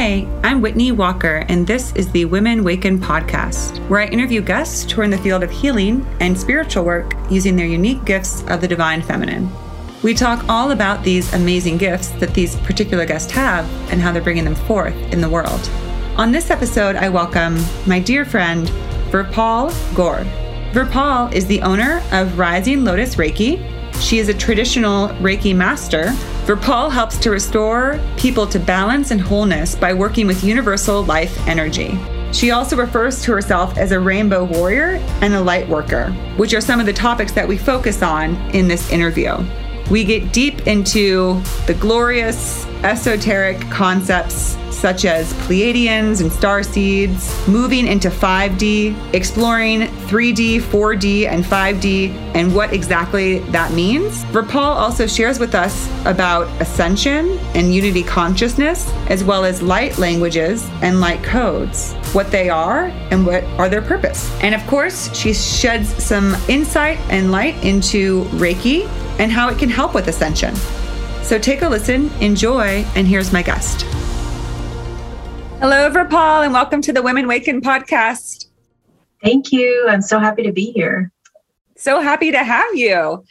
Hi, I'm Whitney Walker, and this is the Women Waken podcast, where I interview guests who are in the field of healing and spiritual work using their unique gifts of the divine feminine. We talk all about these amazing gifts that these particular guests have and how they're bringing them forth in the world. On this episode, I welcome my dear friend, Virpal Kaur. Virpal is the owner of Rising Lotus Reiki. She is a traditional Reiki master. Virpal helps to restore people to balance and wholeness by working with universal life energy. She also refers to herself as a rainbow warrior and a light worker, which are some of the topics that we focus on in this interview. We get deep into the glorious esoteric concepts such as Pleiadians and star seeds, moving into 5D, exploring 3D, 4D, and 5D, and what exactly that means. Virpal also shares with us about ascension and unity consciousness, as well as light languages and light codes, what they are and what are their purpose. And of course, she sheds some insight and light into Reiki and how it can help with ascension. So take a listen, enjoy, and here's my guest. Hello, Virpal, and welcome to the Women Waken podcast. Thank you. I'm so happy to be here. So happy to have you.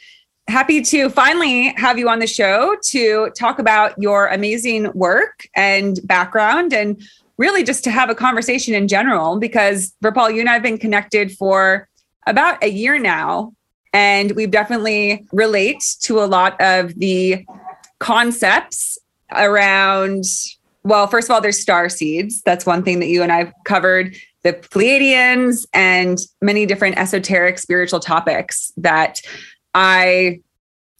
Happy to finally have you on the show to talk about your amazing work and background and really just to have a conversation in general because Virpal, you and I have been connected for about a year now. And we've definitely relate to a lot of the concepts around well, first of all, there's star seeds. That's one thing that you and I've covered. The Pleiadians and many different esoteric spiritual topics that I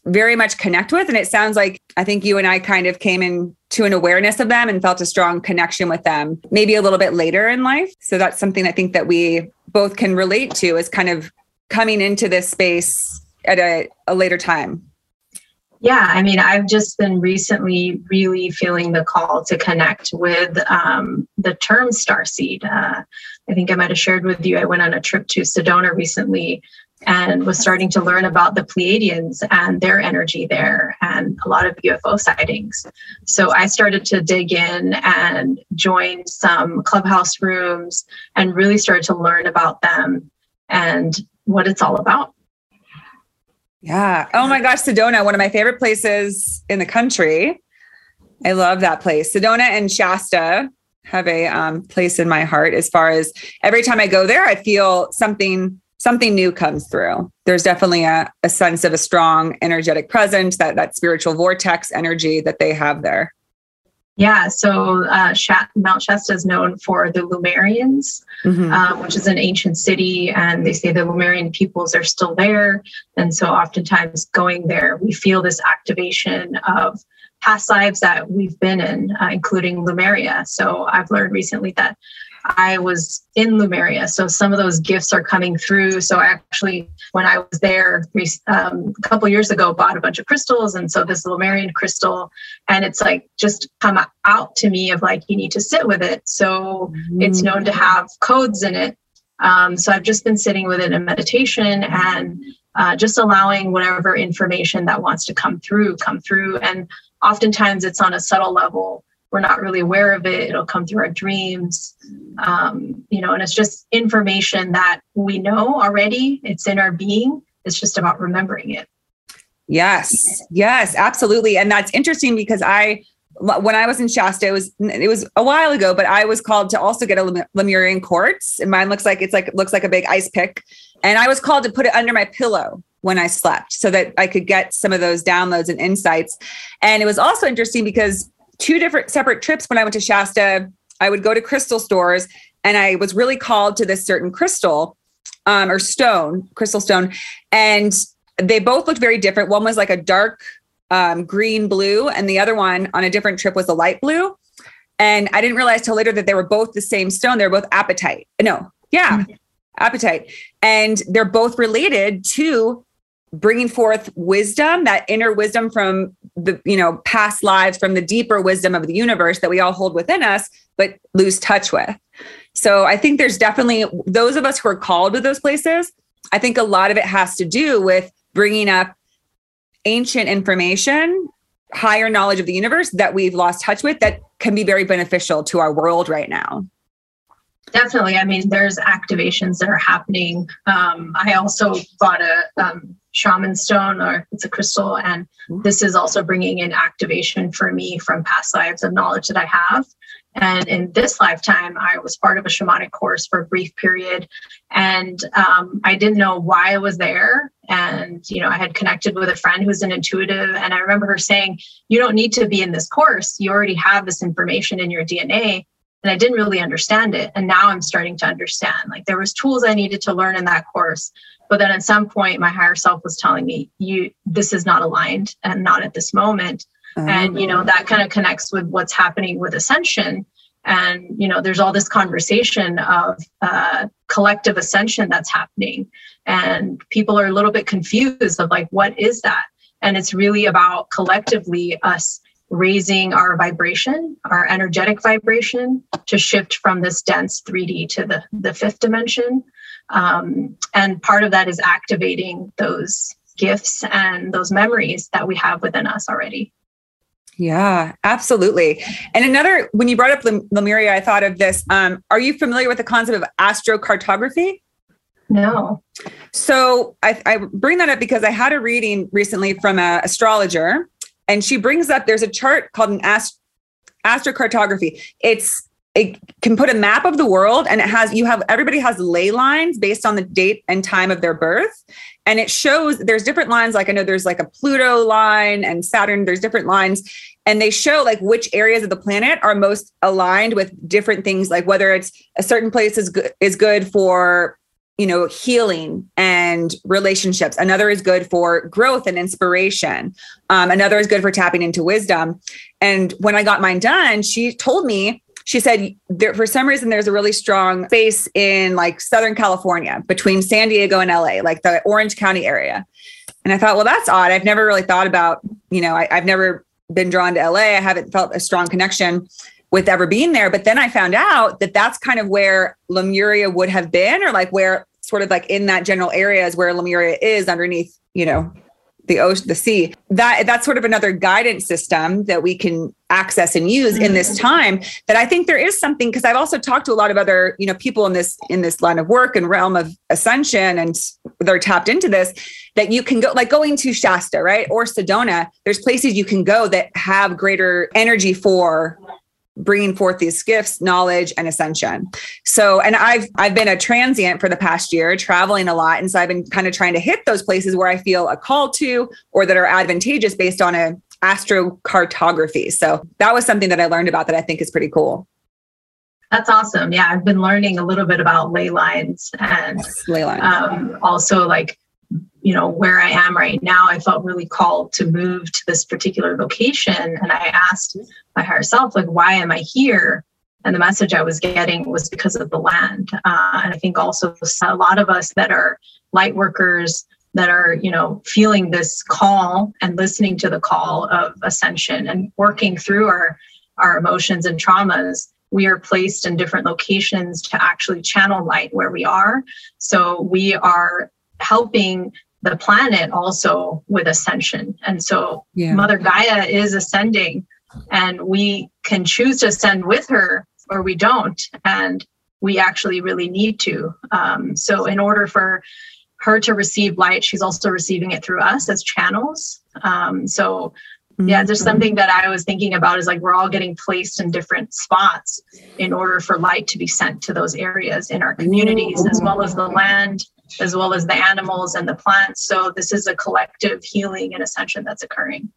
very much connect with. And it sounds like I think you and I kind of came into an awareness of them and felt a strong connection with them maybe a little bit later in life. So that's something I think that we both can relate to is kind of coming into this space at a, a later time. Yeah, I mean, I've just been recently really feeling the call to connect with um, the term starseed. Uh, I think I might have shared with you, I went on a trip to Sedona recently and was starting to learn about the Pleiadians and their energy there and a lot of UFO sightings. So I started to dig in and joined some clubhouse rooms and really started to learn about them and what it's all about. Yeah. Oh my gosh, Sedona, one of my favorite places in the country. I love that place. Sedona and Shasta have a um, place in my heart as far as every time I go there, I feel something something new comes through. There's definitely a, a sense of a strong energetic presence, that that spiritual vortex energy that they have there. Yeah, so uh, Mount Shasta is known for the Lemurians, mm-hmm. um, which is an ancient city, and they say the Lemurian peoples are still there. And so, oftentimes, going there, we feel this activation of past lives that we've been in, uh, including Lemuria. So, I've learned recently that I was in Lemuria. So some of those gifts are coming through. So actually, when I was there um, a couple years ago, bought a bunch of crystals. And so this Lemurian crystal, and it's like just come out to me of like, you need to sit with it. So mm-hmm. it's known to have codes in it. Um, so I've just been sitting with it in meditation and uh, just allowing whatever information that wants to come through, come through. And oftentimes it's on a subtle level we're not really aware of it. It'll come through our dreams. Um, you know and it's just information that we know already. It's in our being. It's just about remembering it. Yes. Yes absolutely. And that's interesting because i when I was in Shasta, it was it was a while ago, but I was called to also get a Lemurian quartz, and mine looks like it's like looks like a big ice pick, and I was called to put it under my pillow when I slept so that I could get some of those downloads and insights. And it was also interesting because two different separate trips when I went to Shasta. I would go to crystal stores and I was really called to this certain crystal um, or stone, crystal stone. And they both looked very different. One was like a dark um, green blue, and the other one on a different trip was a light blue. And I didn't realize till later that they were both the same stone. They're both apatite. No, yeah, mm-hmm. apatite. And they're both related to bringing forth wisdom that inner wisdom from the you know past lives from the deeper wisdom of the universe that we all hold within us but lose touch with so i think there's definitely those of us who are called to those places i think a lot of it has to do with bringing up ancient information higher knowledge of the universe that we've lost touch with that can be very beneficial to our world right now. Definitely. I mean, there's activations that are happening. Um, I also bought a um, shaman stone, or it's a crystal, and mm-hmm. this is also bringing in activation for me from past lives of knowledge that I have. And in this lifetime, I was part of a shamanic course for a brief period, and um, I didn't know why I was there. And you know, I had connected with a friend who's an intuitive, and I remember her saying, "You don't need to be in this course. You already have this information in your DNA." And i didn't really understand it. And now i'm starting to understand like there was tools i needed to learn in that course but then at some point my higher self was telling me you this is not aligned and not at this moment. Mm-hmm. and you know that kind of connects with what's happening with ascension. And you know there's all this conversation of uh, collective ascension that's happening. And people are a little bit confused of like what is that? And it's really about collectively us raising our vibration, our energetic vibration, to shift from this dense 3D to the, the fifth dimension. Um, and part of that is activating those gifts and those memories that we have within us already. Yeah, absolutely. And another, when you brought up Lemuria, I thought of this. Um, are you familiar with the concept of astrocartography? No. So I, I, bring that up because I had a reading recently from an astrologer and she brings up there's a chart called an ast- astrocartography. It's it can put a map of the world and it has you have everybody has ley lines based on the date and time of their birth and it shows there's different lines like i know there's like a pluto line and saturn there's different lines and they show like which areas of the planet are most aligned with different things like whether it's a certain place is good is good for you know healing and relationships. Another is good for growth and inspiration. Um, another is good for tapping into wisdom. And when i got mine done she told me she said there, for some reason there's a really strong space in like southern california between san diego and la like the orange county area. And i thought well that's odd. I've never really thought about you know I, i've never been drawn to la i haven't felt a strong connection with ever being there. But then I found out that that's kind of where Lemuria would have been, or like where sort of like in that general area is where Lemuria is underneath, you know, the ocean, the sea. That that's sort of another guidance system that we can access and use in this mm-hmm. time. That I think there is something because I've also talked to a lot of other, you know, people in this in this line of work and realm of ascension, and they're tapped into this. That you can go, like going to Shasta, right, or Sedona. There's places you can go that have greater energy for bringing forth these gifts knowledge and ascension. So and i've i've been a transient for the past year traveling a lot. And so i've been kind of trying to hit those places where i feel a call to or that are advantageous based on a astrocartography. So that was something that i learned about that i think is pretty cool. That's awesome. Yeah i've been learning a little bit about ley lines and ley lines. Um, also like you know where i am right now i felt really called to move to this particular location. And i asked my higher self like why am i here? And the message i was getting was because of the land. Uh, and i think also a lot of us that are light workers that are you know feeling this call and listening to the call of ascension and working through our our emotions and traumas we are placed in different locations to actually channel light where we are. So we are helping the planet also with ascension. And so yeah. Mother Gaia is ascending, and we can choose to ascend with her or we don't. And we actually really need to. Um, so, in order for her to receive light, she's also receiving it through us as channels. Um, so, yeah, there's mm-hmm. something that I was thinking about is like we're all getting placed in different spots in order for light to be sent to those areas in our communities as well as the land as well as the animals and the plants. So this is a collective healing and ascension that's occurring.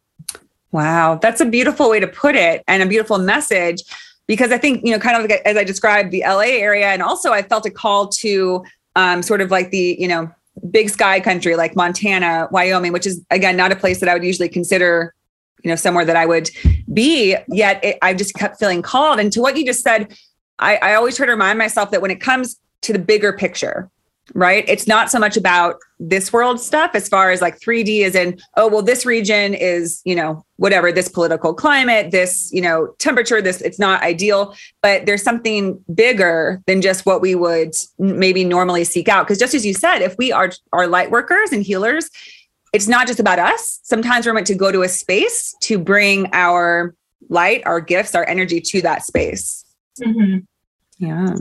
Wow, that's a beautiful way to put it and a beautiful message because I think, you know, kind of like as I described the LA area, and also I felt a call to um, sort of like the, you know, big sky country like Montana, Wyoming, which is again not a place that I would usually consider, you know, somewhere that I would be. Yet it, I just kept feeling called. And to what you just said, I, I always try to remind myself that when it comes to the bigger picture, right? It's not so much about this world stuff as far as like 3D is in, oh, well, this region is, you know, whatever, this political climate, this, you know, temperature, this, it's not ideal, but there's something bigger than just what we would maybe normally seek out. Cause just as you said, if we are, are light workers and healers, it's not just about us. Sometimes we're meant to go to a space to bring our light, our gifts, our energy to that space. Mm-hmm. Yeah.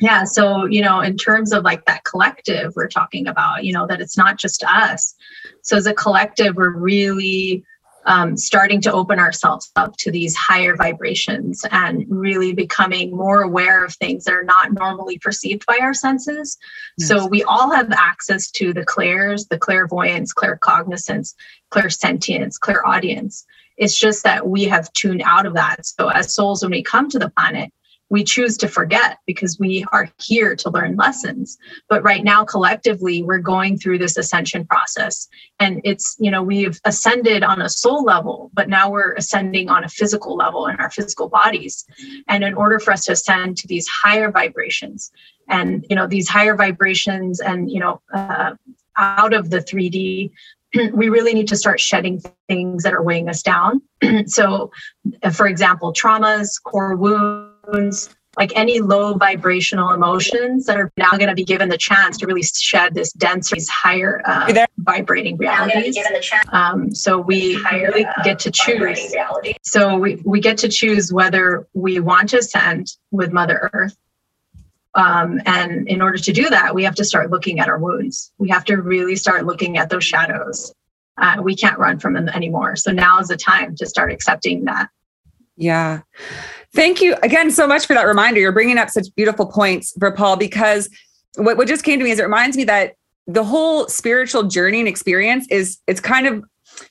Yeah. So, you know, in terms of like that collective we're talking about, you know, that it's not just us. So, as a collective, we're really um, starting to open ourselves up to these higher vibrations and really becoming more aware of things that are not normally perceived by our senses. Yes. So we all have access to the clairs, the clairvoyance, claircognizance, clairsentience, clairaudience. It's just that we have tuned out of that. So as souls, when we come to the planet, we choose to forget because we are here to learn lessons. But right now collectively we're going through this ascension process. And it's you know we've ascended on a soul level but now we're ascending on a physical level in our physical bodies. And in order for us to ascend to these higher vibrations and you know these higher vibrations and you know uh, out of the 3d we really need to start shedding things that are weighing us down. So for example traumas core wounds wounds, like any low vibrational emotions that are now going to be given the chance to really shed this denser, higher uh, vibrating realities. Um, so we really uh, get to choose. So we, we get to choose whether we want to ascend with Mother Earth. Um, and in order to do that, we have to start looking at our wounds. We have to really start looking at those shadows. Uh, we can't run from them anymore. So now is the time to start accepting that. Yeah. Thank you again so much for that reminder. You're bringing up such beautiful points Paul because what, what just came to me is it reminds me that the whole spiritual journey and experience is it's kind of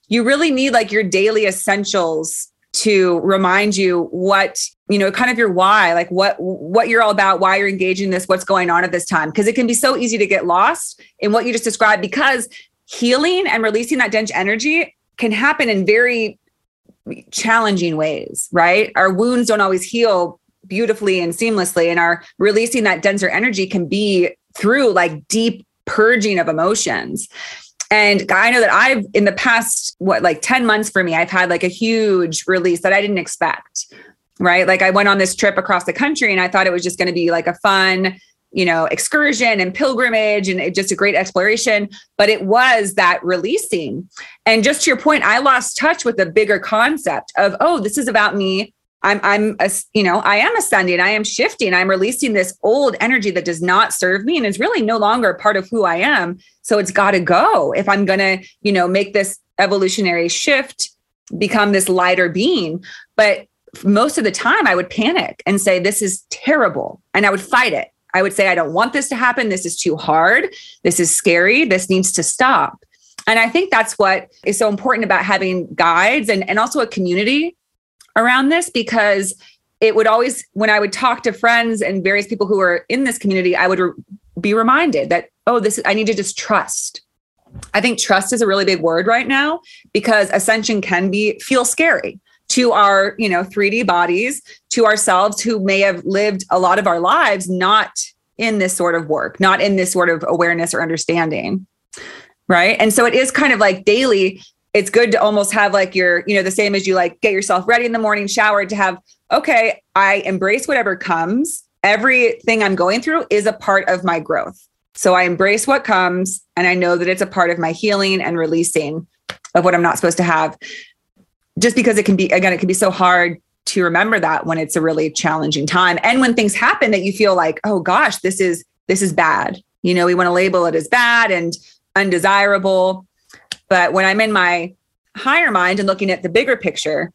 you really need like your daily essentials to remind you what you know kind of your why like what what you're all about why you're engaging this what's going on at this time because it can be so easy to get lost in what you just described because healing and releasing that dense energy can happen in very challenging ways, right? Our wounds don't always heal beautifully and seamlessly, and our releasing that denser energy can be through like deep purging of emotions. And I know that I've in the past, what, like 10 months for me, I've had like a huge release that I didn't expect. Right. Like I went on this trip across the country and I thought it was just going to be like a fun, you know, excursion and pilgrimage and just a great exploration. But it was that releasing. And just to your point, I lost touch with the bigger concept of, oh, this is about me. I'm, I'm, a, you know, I am ascending. I am shifting. I'm releasing this old energy that does not serve me and is really no longer a part of who I am. So it's got to go if I'm going to, you know, make this evolutionary shift, become this lighter being. But most of the time, I would panic and say, "This is terrible," and I would fight it. I would say, I don't want this to happen. This is too hard. This is scary. This needs to stop. And I think that's what is so important about having guides and, and also a community around this because it would always, when I would talk to friends and various people who are in this community, I would re- be reminded that, oh, this, I need to just trust. I think trust is a really big word right now because ascension can be feel scary to our you know 3d bodies to ourselves who may have lived a lot of our lives not in this sort of work not in this sort of awareness or understanding right? And so it is kind of like daily it's good to almost have like your you know the same as you like get yourself ready in the morning shower to have okay i embrace whatever comes. Everything i'm going through is a part of my growth. So i embrace what comes and i know that it's a part of my healing and releasing of what i'm not supposed to have just because it can be again it can be so hard to remember that when it's a really challenging time. And when things happen that you feel like oh gosh this is this is bad. You know we want to label it as bad and undesirable. But when i'm in my higher mind and looking at the bigger picture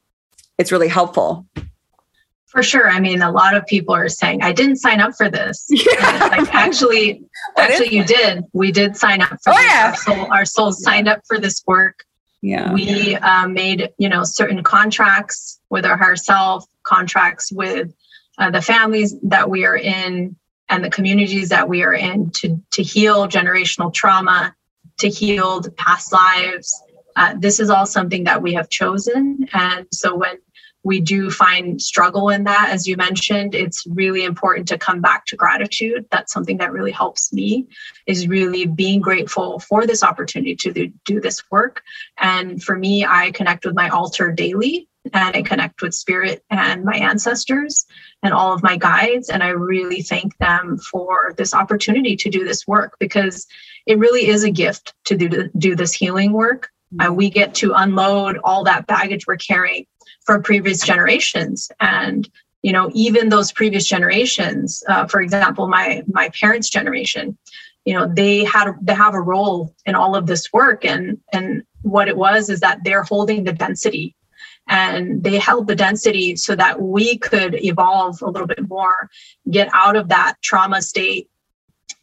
it's really helpful. For sure. I mean a lot of people are saying i didn't sign up for this. Yeah. like actually actually you did. We did sign up for oh, this. yeah. our, soul, our souls signed up for this work yeah. We uh, made, you know, certain contracts with our higher self, contracts with uh, the families that we are in and the communities that we are in to, to heal generational trauma, to heal past lives. Uh, this is all something that we have chosen. And so when we do find struggle in that as you mentioned it's really important to come back to gratitude that's something that really helps me is really being grateful for this opportunity to do this work and for me i connect with my altar daily and I connect with spirit and my ancestors and all of my guides. And I really thank them for this opportunity to do this work because it really is a gift to do, to do this healing work. Uh, we get to unload all that baggage we're carrying from previous generations. And you know, even those previous generations, uh, for example, my my parents' generation, you know, they had they have a role in all of this work, and and what it was is that they're holding the density and they held the density so that we could evolve a little bit more, get out of that trauma state,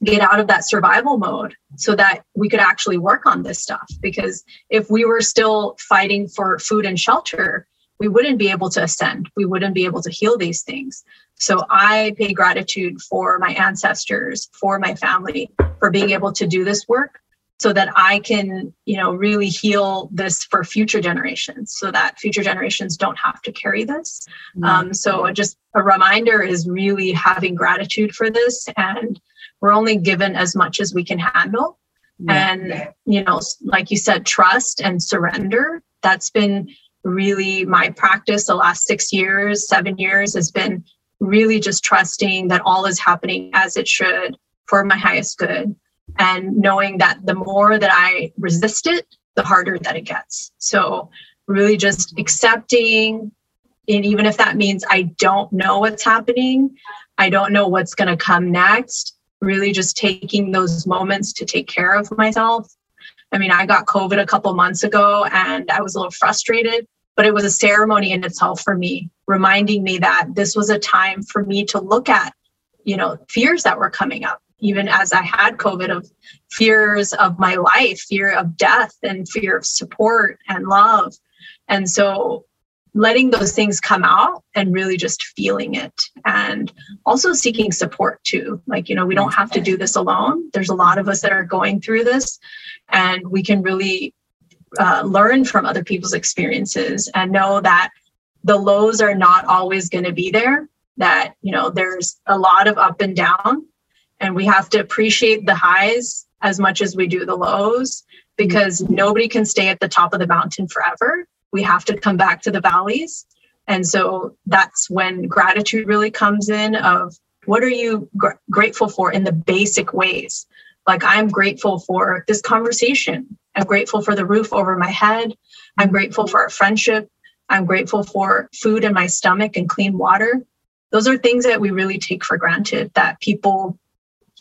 get out of that survival mode so that we could actually work on this stuff. Because if we were still fighting for food and shelter, we wouldn't be able to ascend. We wouldn't be able to heal these things. So I pay gratitude for my ancestors, for my family, for being able to do this work so that I can, you know, really heal this for future generations so that future generations don't have to carry this. Mm-hmm. Um, so just a reminder is really having gratitude for this and we're only given as much as we can handle. Yeah. And, you know, like you said, trust and surrender. That's been really my practice the last six years, seven years has been really just trusting that all is happening as it should for my highest good. And knowing that the more that I resist it, the harder that it gets. So, really just accepting, and even if that means I don't know what's happening, I don't know what's going to come next, really just taking those moments to take care of myself. I mean, I got COVID a couple months ago and I was a little frustrated but it was a ceremony in itself for me reminding me that this was a time for me to look at you know fears that were coming up even as i had covid of fears of my life fear of death and fear of support and love. And so letting those things come out and really just feeling it and also seeking support too. Like you know we don't have to do this alone. There's a lot of us that are going through this and we can really uh, learn from other people's experiences and know that the lows are not always going to be there that you know there's a lot of up and down and we have to appreciate the highs as much as we do the lows because nobody can stay at the top of the mountain forever we have to come back to the valleys and so that's when gratitude really comes in of what are you gr- grateful for in the basic ways like i'm grateful for this conversation I'm grateful for the roof over my head. I'm grateful for our friendship. I'm grateful for food in my stomach and clean water. Those are things that we really take for granted that people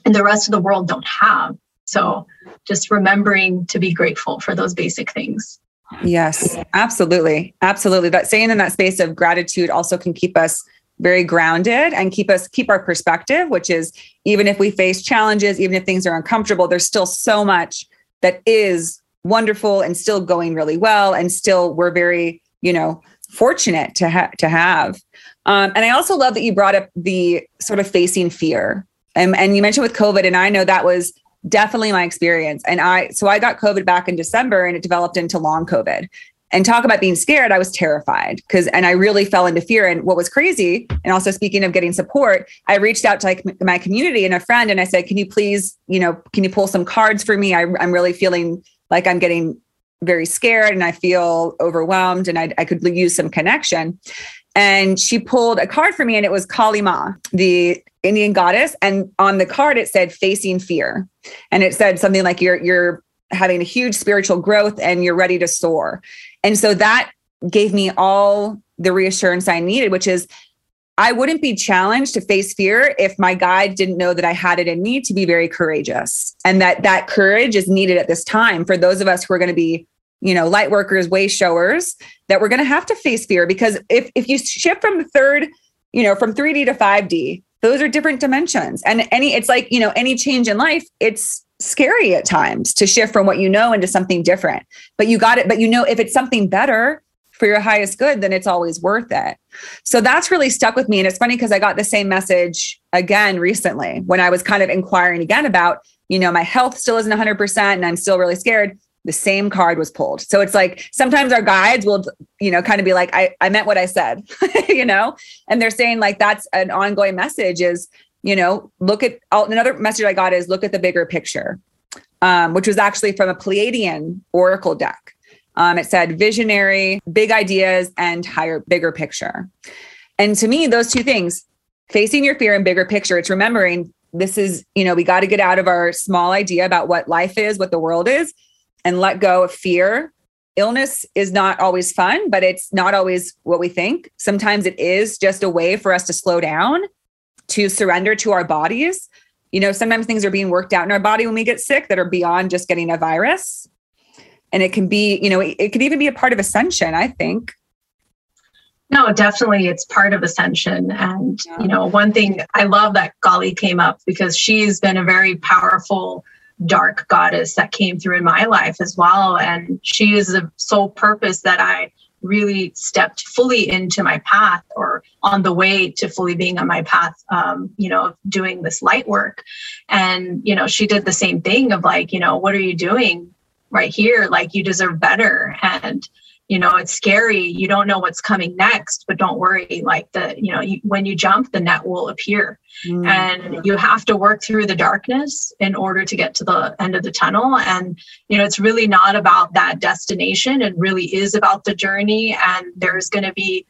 in the rest of the world don't have. So just remembering to be grateful for those basic things. Yes, absolutely. Absolutely. That staying in that space of gratitude also can keep us very grounded and keep us keep our perspective, which is even if we face challenges, even if things are uncomfortable, there's still so much that is wonderful and still going really well and still we're very you know fortunate to have to have um, and i also love that you brought up the sort of facing fear and, and you mentioned with covid and i know that was definitely my experience. And i so i got covid back in december and it developed into long covid. And talk about being scared i was terrified because and i really fell into fear. And what was crazy and also speaking of getting support i reached out to like my community and a friend and i said can you please you know can you pull some cards for me? I, i'm really feeling like I'm getting very scared and I feel overwhelmed and I, I could use some connection. And she pulled a card for me and it was Kali Ma, the Indian goddess. And on the card, it said facing fear. And it said something like you're, you're having a huge spiritual growth and you're ready to soar. And so that gave me all the reassurance I needed, which is I wouldn't be challenged to face fear if my guide didn't know that I had it in me to be very courageous and that that courage is needed at this time for those of us who are going to be you know light workers way showers that we're going to have to face fear because if if you shift from the third you know from 3D to 5D those are different dimensions and any it's like you know any change in life it's scary at times to shift from what you know into something different but you got it but you know if it's something better for your highest good, then it's always worth it. So that's really stuck with me. And it's funny because I got the same message again recently when I was kind of inquiring again about, you know, my health still isn't 100% and I'm still really scared. The same card was pulled. So it's like sometimes our guides will, you know, kind of be like, I, I meant what I said, you know, and they're saying like that's an ongoing message is, you know, look at another message I got is look at the bigger picture, um, which was actually from a Pleiadian oracle deck Um, it said visionary, big ideas, and higher, bigger picture. And to me, those two things, facing your fear and bigger picture, it's remembering this is, you know, we got to get out of our small idea about what life is, what the world is, and let go of fear. Illness is not always fun, but it's not always what we think. Sometimes it is just a way for us to slow down, to surrender to our bodies. You know, sometimes things are being worked out in our body when we get sick that are beyond just getting a virus. And it can be, you know, it, it could even be a part of ascension, I think. No, definitely it's part of ascension. And, yeah. you know, one thing I love that Kali came up because she's been a very powerful dark goddess that came through in my life as well. And she is the sole purpose that I really stepped fully into my path or on the way to fully being on my path um, you know doing this light work. And you know she did the same thing of like you know what are you doing right here? Like you deserve better. And you know it's scary. You don't know what's coming next but don't worry. Like the you know you, when you jump the net will appear. Mm. and you have to work through the darkness in order to get to the end of the tunnel. And you know it's really not about that destination. It really is about the journey. And there's going to be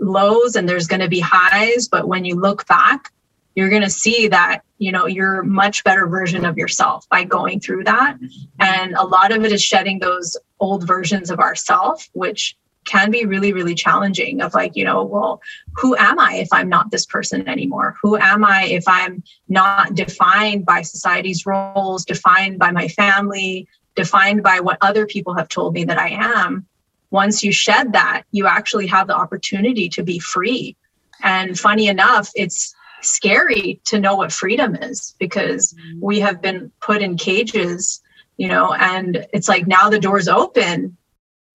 lows and there's going to be highs. But when you look back you're going to see that you know you're much better version of yourself by going through that. And a lot of it is shedding those old versions of ourself which can be really really challenging of like you know well who am i if i'm not this person anymore? Who am i if i'm not defined by society's roles defined by my family defined by what other people have told me that i am? Once you shed that you actually have the opportunity to be free. And funny enough it's scary to know what freedom is because mm-hmm. we have been put in cages, you know, and it's like now the door's open.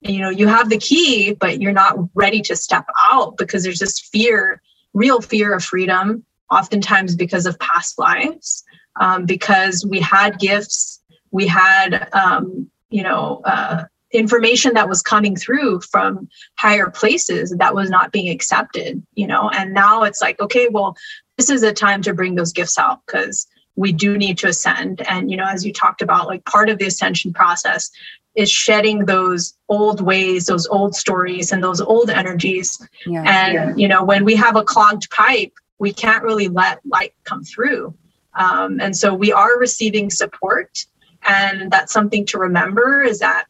you know, you have the key, but you're not ready to step out because there's this fear, real fear of freedom, oftentimes because of past lives, um, because we had gifts, we had, um, you know, uh, information that was coming through from higher places that was not being accepted you know and now it's like okay well this is a time to bring those gifts out because we do need to ascend. And you know as you talked about like part of the ascension process is shedding those old ways those old stories and those old energies. Yeah, and yeah. you know when we have a clogged pipe we can't really let light come through. Um, and so we are receiving support. And that's something to remember is that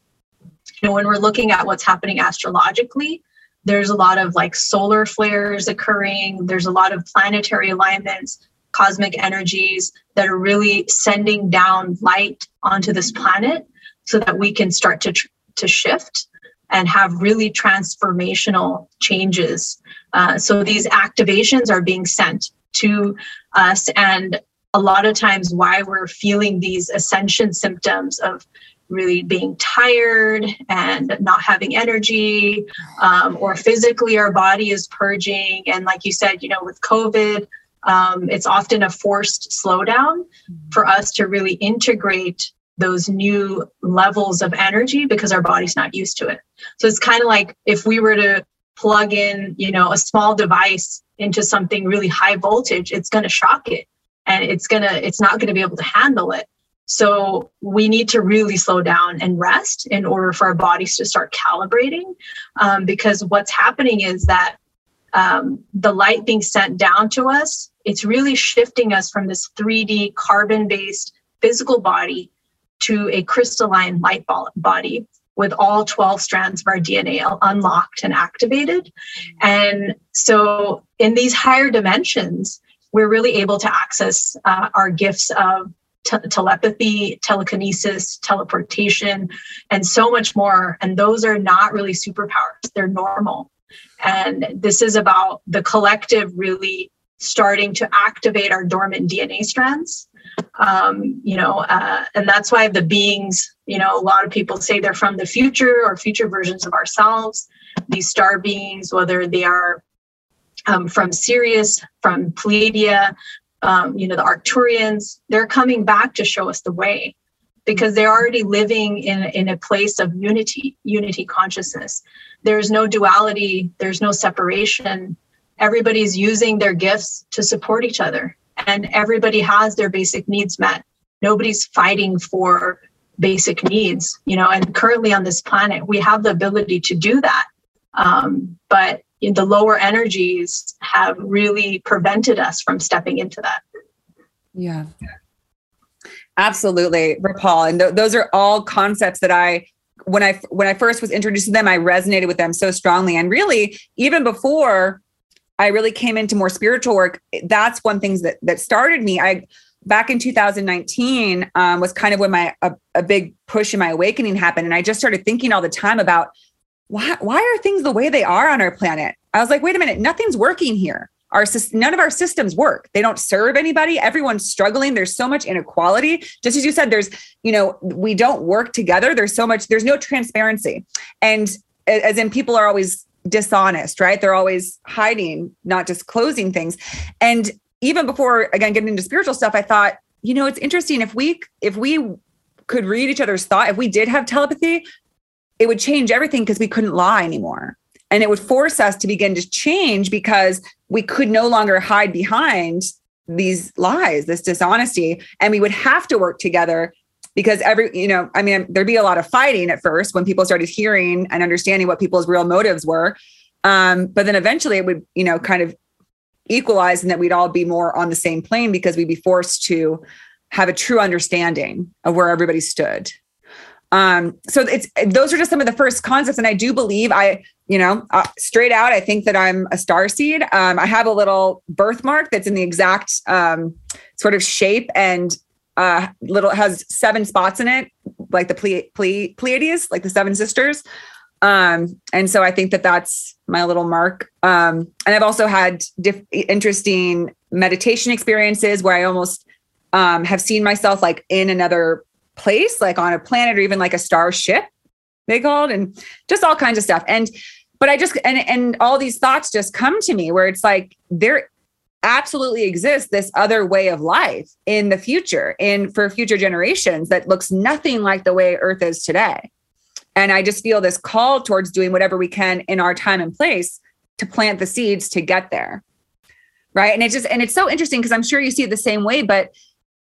you know when we're looking at what's happening astrologically there's a lot of like solar flares occurring. There's a lot of planetary alignments cosmic energies that are really sending down light onto this planet so that we can start to to shift and have really transformational changes. Uh, so these activations are being sent to us and a lot of times why we're feeling these ascension symptoms of really being tired and not having energy, um, or physically our body is purging. And like you said, you know, with COVID, um, it's often a forced slowdown for us to really integrate those new levels of energy because our body's not used to it. So it's kind of like if we were to plug in, you know, a small device into something really high voltage, it's going to shock it and it's going to, it's not going to be able to handle it. So we need to really slow down and rest in order for our bodies to start calibrating. Um, because what's happening is that um, the light being sent down to us, it's really shifting us from this 3D carbon based physical body to a crystalline light body with all 12 strands of our DNA unlocked and activated. And so in these higher dimensions, we're really able to access uh, our gifts of te- telepathy, telekinesis, teleportation, and so much more. And those are not really superpowers, they're normal. And this is about the collective really starting to activate our dormant DNA strands. Um, you know, uh, and that's why the beings, you know, a lot of people say they're from the future or future versions of ourselves. These star beings, whether they are um, from Sirius, from Pleiadian, um, you know, the Arcturians, they're coming back to show us the way because they're already living in, in a place of unity, unity consciousness. There's no duality, there's no separation. Everybody's using their gifts to support each other, and everybody has their basic needs met. Nobody's fighting for basic needs you know and currently on this planet we have the ability to do that um, but the lower energies have really prevented us from stepping into that. Yeah. Absolutely Virpal and th- those are all concepts that i when i when i first was introduced to them i resonated with them so strongly. And really even before i really came into more spiritual work that's one thing that that started me. I back in 2019 um, was kind of when my a, a, big push in my awakening happened. And i just started thinking all the time about why why are things the way they are on our planet? I was like wait a minute nothing's working here. Our none of our systems work. They don't serve anybody. Everyone's struggling. There's so much inequality. Just as you said there's you know we don't work together. There's so much there's no transparency. And as in people are always dishonest right? They're always hiding not disclosing things. And even before again getting into spiritual stuff, I thought, you know, it's interesting. If we if we could read each other's thought, if we did have telepathy, it would change everything because we couldn't lie anymore. And it would force us to begin to change because we could no longer hide behind these lies, this dishonesty, and we would have to work together because every, you know, I mean, there'd be a lot of fighting at first when people started hearing and understanding what people's real motives were. Um, but then eventually it would, you know, kind of equalize and that we'd all be more on the same plane because we'd be forced to have a true understanding of where everybody stood. Um, so it's those are just some of the first concepts, and I do believe I, you know, uh, straight out, I think that I'm a star seed. Um, I have a little birthmark that's in the exact um, sort of shape and uh, little has seven spots in it, like the Ple- Ple- Pleiades, like the seven sisters. Um, and so I think that that's my little mark. Um, and I've also had diff- interesting meditation experiences where I almost um, have seen myself like in another place, like on a planet or even like a starship, they called, and just all kinds of stuff. And but I just and and all these thoughts just come to me where it's like there absolutely exists this other way of life in the future and for future generations that looks nothing like the way earth is today and I just feel this call towards doing whatever we can in our time and place to plant the seeds to get there. Right. And it just, and it's so interesting because I'm sure you see it the same way, but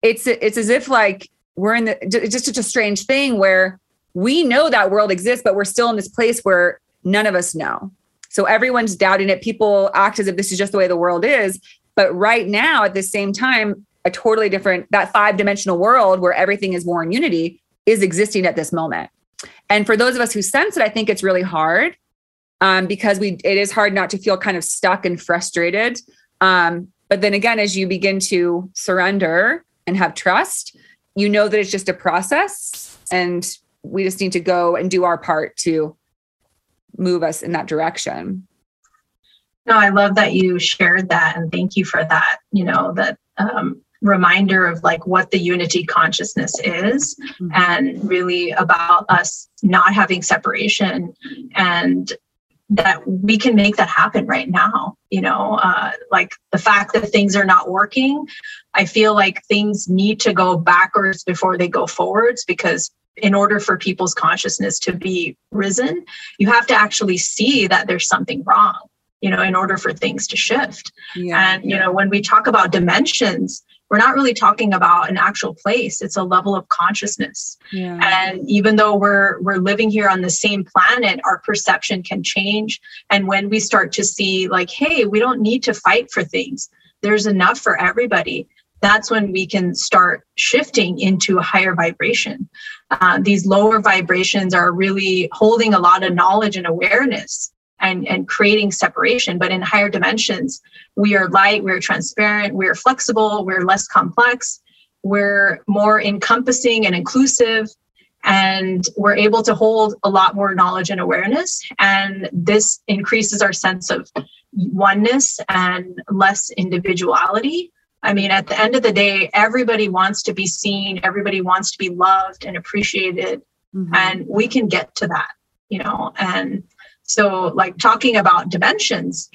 it's, it's as if like we're in the, just such a strange thing where we know that world exists, but we're still in this place where none of us know. So everyone's doubting it. People act as if this is just the way the world is. But right now, at the same time, a totally different, that five dimensional world where everything is more in unity is existing at this moment. And for those of us who sense it, I think it's really hard um, because we it is hard not to feel kind of stuck and frustrated. Um, but then again, as you begin to surrender and have trust, you know that it's just a process, and we just need to go and do our part to move us in that direction. No, I love that you shared that, and thank you for that. You know that um, reminder of like what the unity consciousness is mm-hmm. and really about us not having separation and that we can make that happen right now you know uh, like the fact that things are not working i feel like things need to go backwards before they go forwards because in order for people's consciousness to be risen you have to actually see that there's something wrong you know in order for things to shift yeah, and you yeah. know when we talk about dimensions we're not really talking about an actual place. It's a level of consciousness. Yeah. and even though we're we're living here on the same planet our perception can change. And when we start to see like hey we don't need to fight for things. There's enough for everybody. That's when we can start shifting into a higher vibration. Uh, these lower vibrations are really holding a lot of knowledge and awareness and, and creating separation. But in higher dimensions, we are light, we're transparent, we're flexible, we're less complex, we're more encompassing and inclusive, and we're able to hold a lot more knowledge and awareness. And this increases our sense of oneness and less individuality. I mean, at the end of the day, everybody wants to be seen, everybody wants to be loved and appreciated. Mm-hmm. And we can get to that, you know, and so like talking about dimensions.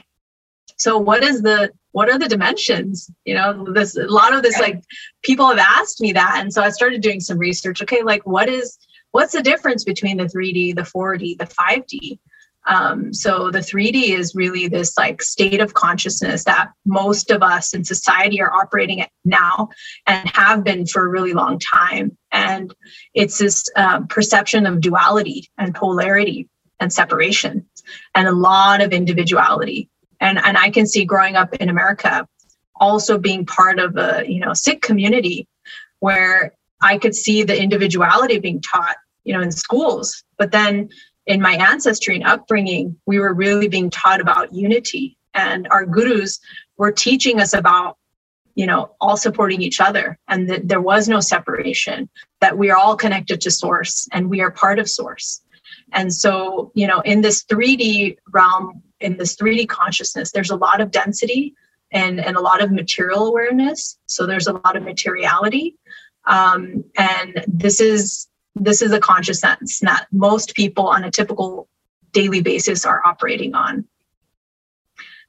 So what is the what are the dimensions? You know this a lot of this like people have asked me that and so i started doing some research. Okay like what is what's the difference between the 3d the 4d the 5d Um, so the 3D is really this like state of consciousness that most of us in society are operating at now and have been for a really long time. And it's this uh, perception of duality and polarity and separation and a lot of individuality. And, and I can see growing up in America also being part of a you know Sikh community where I could see the individuality being taught, you know, in schools. But then in my ancestry and upbringing, we were really being taught about unity. And our gurus were teaching us about, you know, all supporting each other and that there was no separation, that we are all connected to source and we are part of source. And so, you know, in this 3D realm, in this 3D consciousness, there's a lot of density and, and a lot of material awareness. So there's a lot of materiality. Um, and this is this is a consciousness that most people on a typical daily basis are operating on.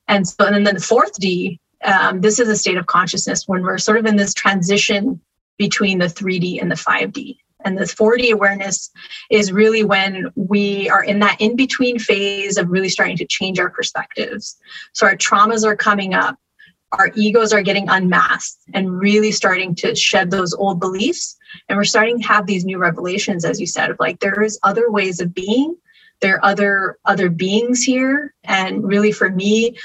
And so, and then the fourth D, um, this is a state of consciousness when we're sort of in this transition between the 3D and the 5D. And this 4D awareness is really when we are in that in between phase of really starting to change our perspectives. So our traumas are coming up, our egos are getting unmasked and really starting to shed those old beliefs. And we're starting to have these new revelations as you said of like there is other ways of being there are other other beings here. And really for me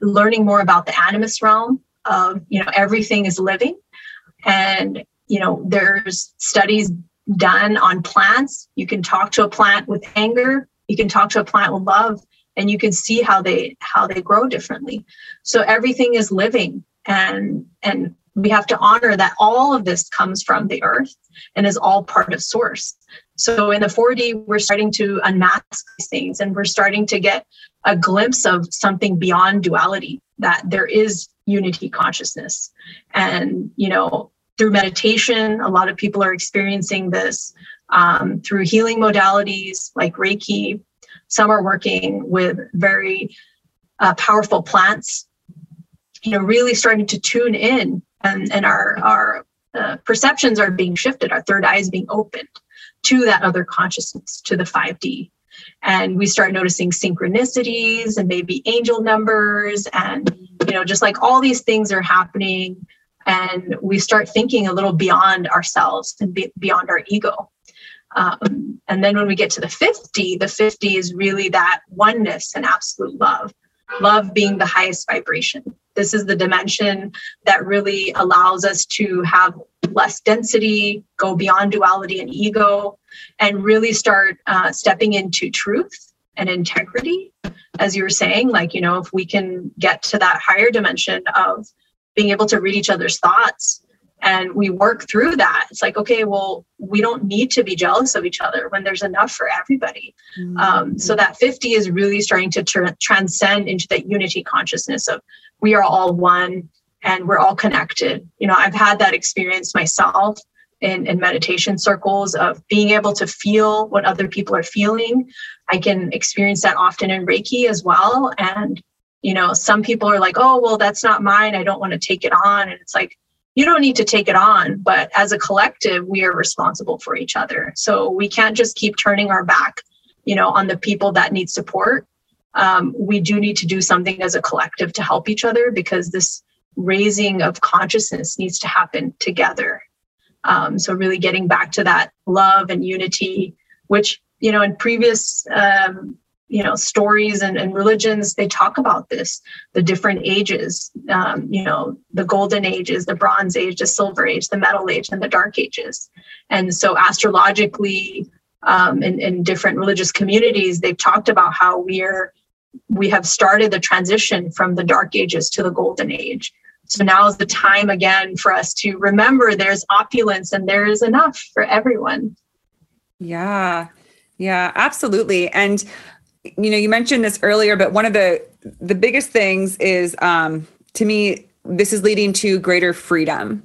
learning more about the animus realm of you know everything is living. And you know there's studies done on plants. You can talk to a plant with anger. You can talk to a plant with love and you can see how they how they grow differently. So everything is living and and we have to honor that all of this comes from the earth and is all part of source. So in the 4d we're starting to unmask these things and we're starting to get a glimpse of something beyond duality that there is unity consciousness. And you know through meditation a lot of people are experiencing this um, through healing modalities like reiki some are working with very uh, powerful plants. You know, really starting to tune in, and and our our uh, perceptions are being shifted. Our third eye is being opened to that other consciousness, to the 5D. And we start noticing synchronicities and maybe angel numbers, and you know, just like all these things are happening, and we start thinking a little beyond ourselves and be, beyond our ego. Um, and then when we get to the 5D, the 5D is really that oneness and absolute love, love being the highest vibration. This is the dimension that really allows us to have less density, go beyond duality and ego, and really start uh, stepping into truth and integrity. As you were saying, like, you know, if we can get to that higher dimension of being able to read each other's thoughts and we work through that. It's like okay well we don't need to be jealous of each other when there's enough for everybody. Mm-hmm. um, so that 5D is really starting to tr- transcend into that unity consciousness of we are all one and we're all connected. You know i've had that experience myself in, in meditation circles of being able to feel what other people are feeling. I can experience that often in reiki as well and you know some people are like oh well that's not mine. I don't want to take it on. And it's like you don't need to take it on but as a collective we are responsible for each other. So we can't just keep turning our back you know on the people that need support. Um, we do need to do something as a collective to help each other because this raising of consciousness needs to happen together. Um, so really getting back to that love and unity which you know in previous um, you know stories and, and religions they talk about this the different ages um, you know the golden ages the bronze age the silver age the metal age and the dark ages. And so astrologically um, in, in different religious communities they've talked about how we're we have started the transition from the dark ages to the golden age. So now is the time again for us to remember there's opulence and there is enough for everyone. Yeah. Yeah absolutely. And you know, you mentioned this earlier, but one of the the biggest things is um, to me, this is leading to greater freedom,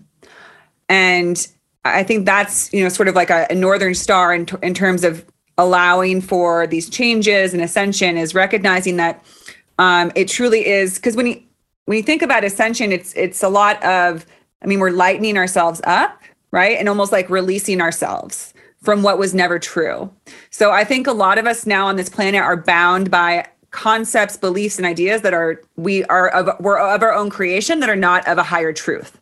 and I think that's you know sort of like a, a northern star in t- in terms of allowing for these changes and ascension is recognizing that um, it truly is because when you when you think about ascension, it's it's a lot of I mean we're lightening ourselves up, right, and almost like releasing ourselves from what was never true. So I think a lot of us now on this planet are bound by concepts, beliefs, and ideas that are we are of we're of our own creation that are not of a higher truth.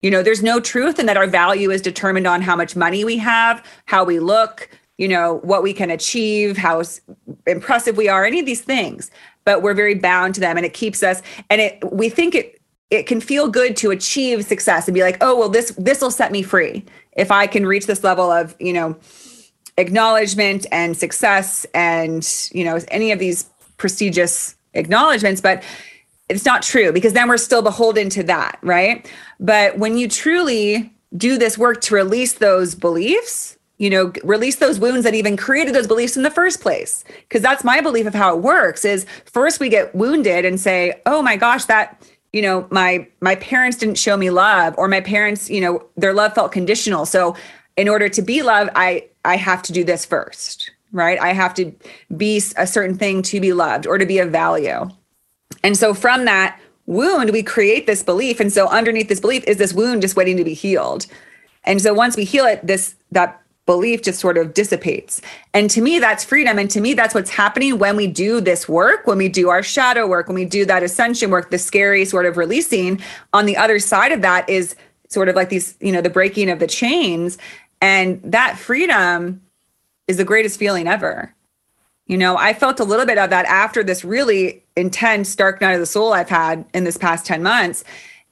You know, there's no truth and that our value is determined on how much money we have, how we look, you know, what we can achieve, how impressive we are, any of these things. But we're very bound to them and it keeps us and it we think it it can feel good to achieve success and be like, "Oh, well this this will set me free if I can reach this level of, you know, acknowledgement and success and, you know, any of these prestigious acknowledgments, but it's not true because then we're still beholden to that, right? But when you truly do this work to release those beliefs, you know, release those wounds that even created those beliefs in the first place. Because that's my belief of how it works is first we get wounded and say, "Oh my gosh, that you know, my my parents didn't show me love or my parents, you know, their love felt conditional. So in order to be loved, I I have to do this first, right? I have to be a certain thing to be loved or to be of value. And so from that wound, we create this belief. And so underneath this belief is this wound just waiting to be healed. And so once we heal it, this that belief just sort of dissipates. And to me, that's freedom. And to me, that's what's happening when we do this work, when we do our shadow work, when we do that ascension work, the scary sort of releasing. On the other side of that is sort of like these, you know, the breaking of the chains. And that freedom is the greatest feeling ever. You know, I felt a little bit of that after this really intense dark night of the soul I've had in this past 10 months.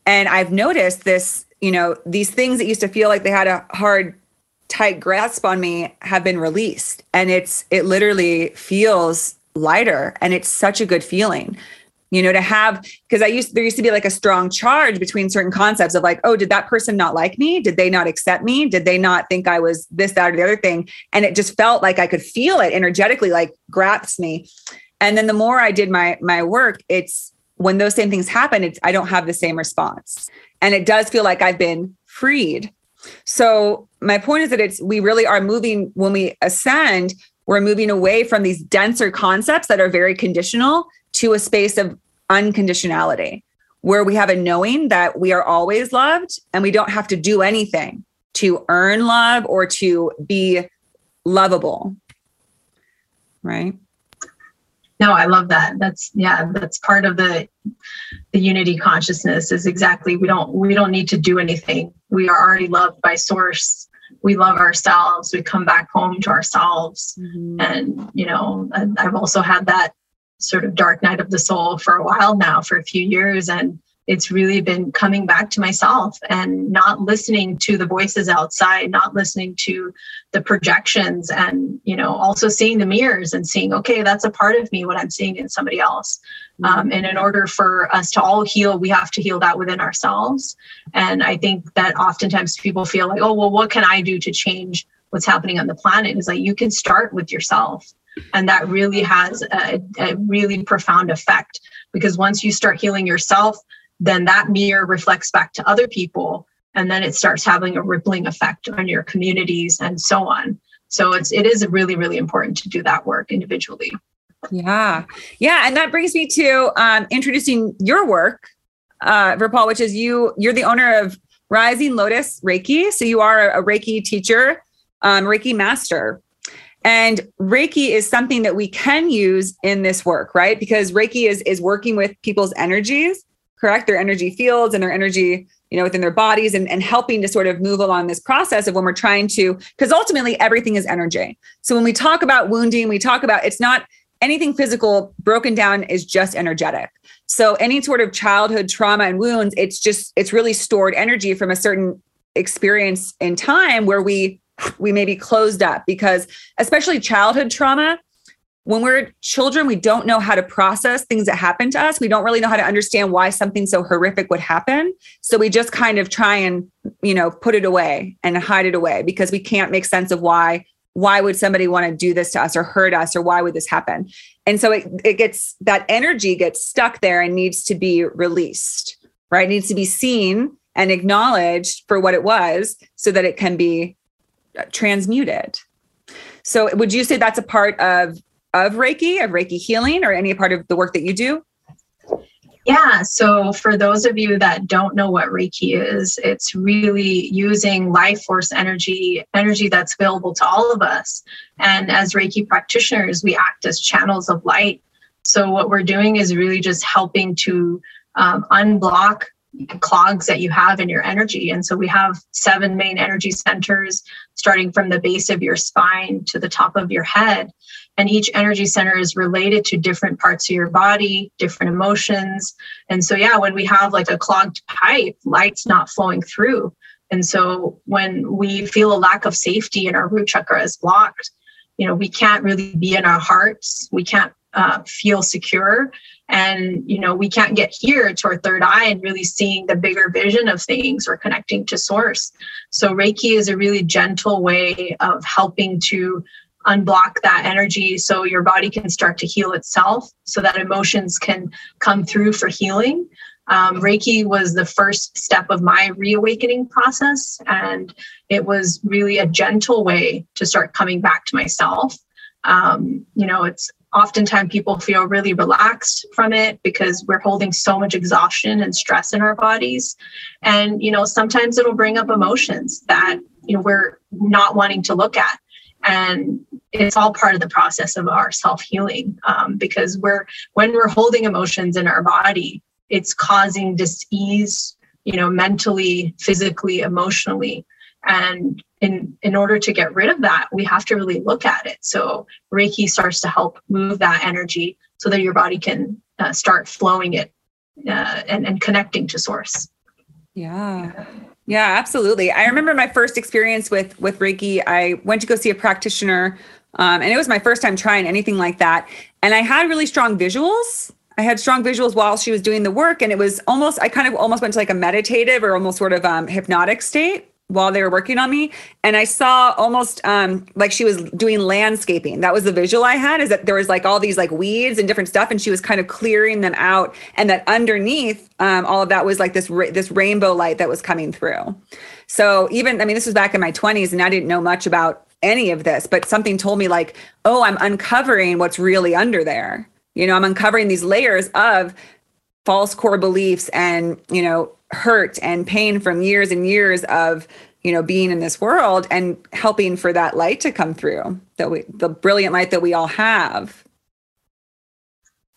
And I've noticed this, you know, these things that used to feel like they had a hard, tight grasp on me have been released. And it's, it literally feels lighter and it's such a good feeling you know to have because i used there used to be like a strong charge between certain concepts of like oh did that person not like me? Did they not accept me? Did they not think i was this that or the other thing? And it just felt like i could feel it energetically like grasps me. And then the more i did my my work it's when those same things happen it's i don't have the same response. And it does feel like i've been freed so my point is that it's we really are moving when we ascend we're moving away from these denser concepts that are very conditional to a space of unconditionality where we have a knowing that we are always loved and we don't have to do anything to earn love or to be lovable. Right? No, I love that. That's yeah, that's part of the the unity consciousness is exactly we don't we don't need to do anything. We are already loved by source. We love ourselves. We come back home to ourselves. Mm-hmm. And you know, I've also had that sort of dark night of the soul for a while now, for a few years. And it's really been coming back to myself and not listening to the voices outside, not listening to the projections, and you know, also seeing the mirrors and seeing, okay, that's a part of me, what I'm seeing in somebody else. Mm-hmm. Um, and in order for us to all heal, we have to heal that within ourselves. And I think that oftentimes people feel like, oh, well, what can I do to change what's happening on the planet? Is like you can start with yourself and that really has a, a really profound effect because once you start healing yourself, then that mirror reflects back to other people and then it starts having a rippling effect on your communities and so on. So it's it is really really important to do that work individually. Yeah. Yeah and that brings me to um, introducing your work uh Virpal, which is you you're the owner of rising lotus reiki. So you are a reiki teacher um, reiki master. And Reiki is something that we can use in this work, right? Because Reiki is is working with people's energies, correct? Their energy fields and their energy, you know, within their bodies and, and helping to sort of move along this process of when we're trying to, because ultimately everything is energy. So when we talk about wounding, we talk about it's not anything physical broken down is just energetic. So any sort of childhood trauma and wounds, it's just, it's really stored energy from a certain experience in time where we we may be closed up because especially childhood trauma when we're children we don't know how to process things that happen to us. We don't really know how to understand why something so horrific would happen. So we just kind of try and you know put it away and hide it away because we can't make sense of why why would somebody want to do this to us or hurt us or why would this happen? And so it, it gets that energy gets stuck there and needs to be released right? It needs to be seen and acknowledged for what it was so that it can be uh, transmuted. So would you say that's a part of of Reiki, of Reiki healing, or any part of the work that you do? Yeah, so for those of you that don't know what Reiki is, it's really using life force energy, energy that's available to all of us. And as Reiki practitioners, we act as channels of light. So what we're doing is really just helping to um, unblock clogs that you have in your energy. And so we have seven main energy centers, starting from the base of your spine to the top of your head. And each energy center is related to different parts of your body, different emotions. And so, yeah, when we have like a clogged pipe, light's not flowing through. And so when we feel a lack of safety and our root chakra is blocked, you know, we can't really be in our hearts. We can't uh, feel secure and you know we can't get here to our third eye and really seeing the bigger vision of things or connecting to source so reiki is a really gentle way of helping to unblock that energy so your body can start to heal itself so that emotions can come through for healing. Um, reiki was the first step of my reawakening process and it was really a gentle way to start coming back to myself. Um, you know it's oftentimes people feel really relaxed from it because we're holding so much exhaustion and stress in our bodies. And you know sometimes it'll bring up emotions that you know we're not wanting to look at. And it's all part of the process of our self-healing um, because we're when we're holding emotions in our body it's causing dis-ease you know mentally physically emotionally. And in in order to get rid of that we have to really look at it. So reiki starts to help move that energy so that your body can uh, start flowing it uh, and, and connecting to source. Yeah. Yeah absolutely. I remember my first experience with with reiki. I went to go see a practitioner um, and it was my first time trying anything like that. And i had really strong visuals. I had strong visuals while she was doing the work, and it was almost I kind of almost went to like a meditative or almost sort of um, hypnotic state while they were working on me. And i saw almost um like she was doing landscaping. That was the visual i had is that there was like all these like weeds and different stuff and she was kind of clearing them out and that underneath um, all of that was like this ra- this rainbow light that was coming through. So even i mean this was back in my 20s and i didn't know much about any of this but something told me like oh i'm uncovering what's really under there. You know i'm uncovering these layers of false core beliefs and you know hurt and pain from years and years of you know being in this world and helping for that light to come through that we the brilliant light that we all have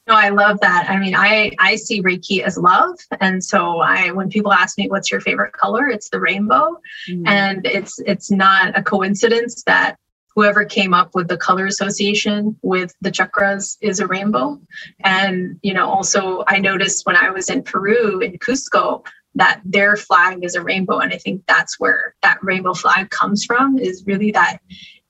no i love that. I mean i i see reiki as love. And so i when people ask me what's your favorite color? It's the rainbow. Mm. and it's it's not a coincidence that whoever came up with the color association with the chakras is a rainbow. And you know also i noticed when i was in peru in cusco that their flag is a rainbow. And i think that's where that rainbow flag comes from is really that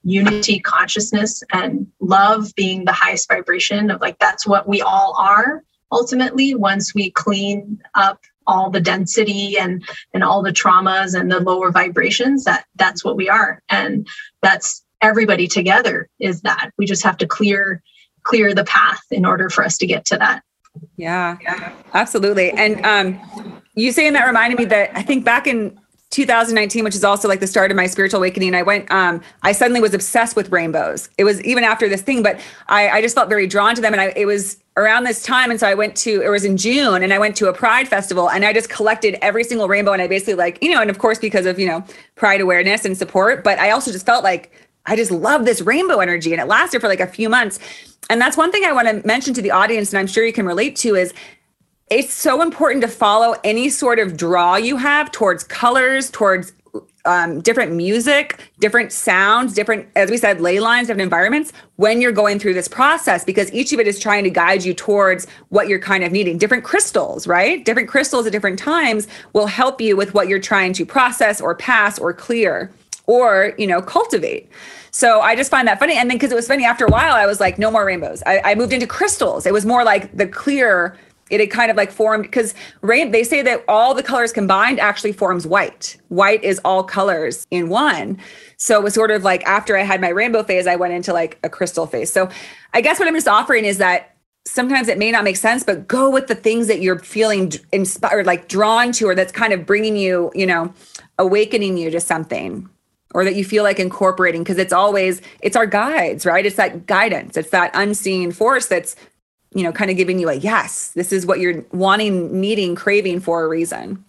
unity consciousness and love being the highest vibration of like that's what we all are ultimately once we clean up all the density and and all the traumas and the lower vibrations that that's what we are. And that's everybody together is that. We just have to clear clear the path in order for us to get to that. Yeah, yeah. absolutely. And um you saying that reminded me that I think back in 2019, which is also like the start of my spiritual awakening, I went, um, I suddenly was obsessed with rainbows. It was even after this thing, but I, I just felt very drawn to them. And I, it was around this time. And so I went to, it was in June and I went to a pride festival and I just collected every single rainbow. And I basically like, you know, and of course, because of, you know, pride awareness and support, but I also just felt like I just love this rainbow energy. And it lasted for like a few months. And that's one thing I want to mention to the audience, and I'm sure you can relate to is it's so important to follow any sort of draw you have towards colors, towards um, different music, different sounds, different, as we said, ley lines, different environments when you're going through this process, because each of it is trying to guide you towards what you're kind of needing. Different crystals, right? Different crystals at different times will help you with what you're trying to process or pass or clear or, you know, cultivate. So I just find that funny. And then because it was funny after a while, I was like, no more rainbows. I, I moved into crystals. It was more like the clear it had kind of like formed because rain they say that all the colors combined actually forms white. White is all colors in one. So it was sort of like after i had my rainbow phase i went into like a crystal phase. So i guess what i'm just offering is that sometimes it may not make sense but go with the things that you're feeling inspired like drawn to or that's kind of bringing you you know awakening you to something or that you feel like incorporating because it's always it's our guides right? It's that guidance. It's that unseen force that's you know, kind of giving you a yes, this is what you're wanting, needing, craving for a reason.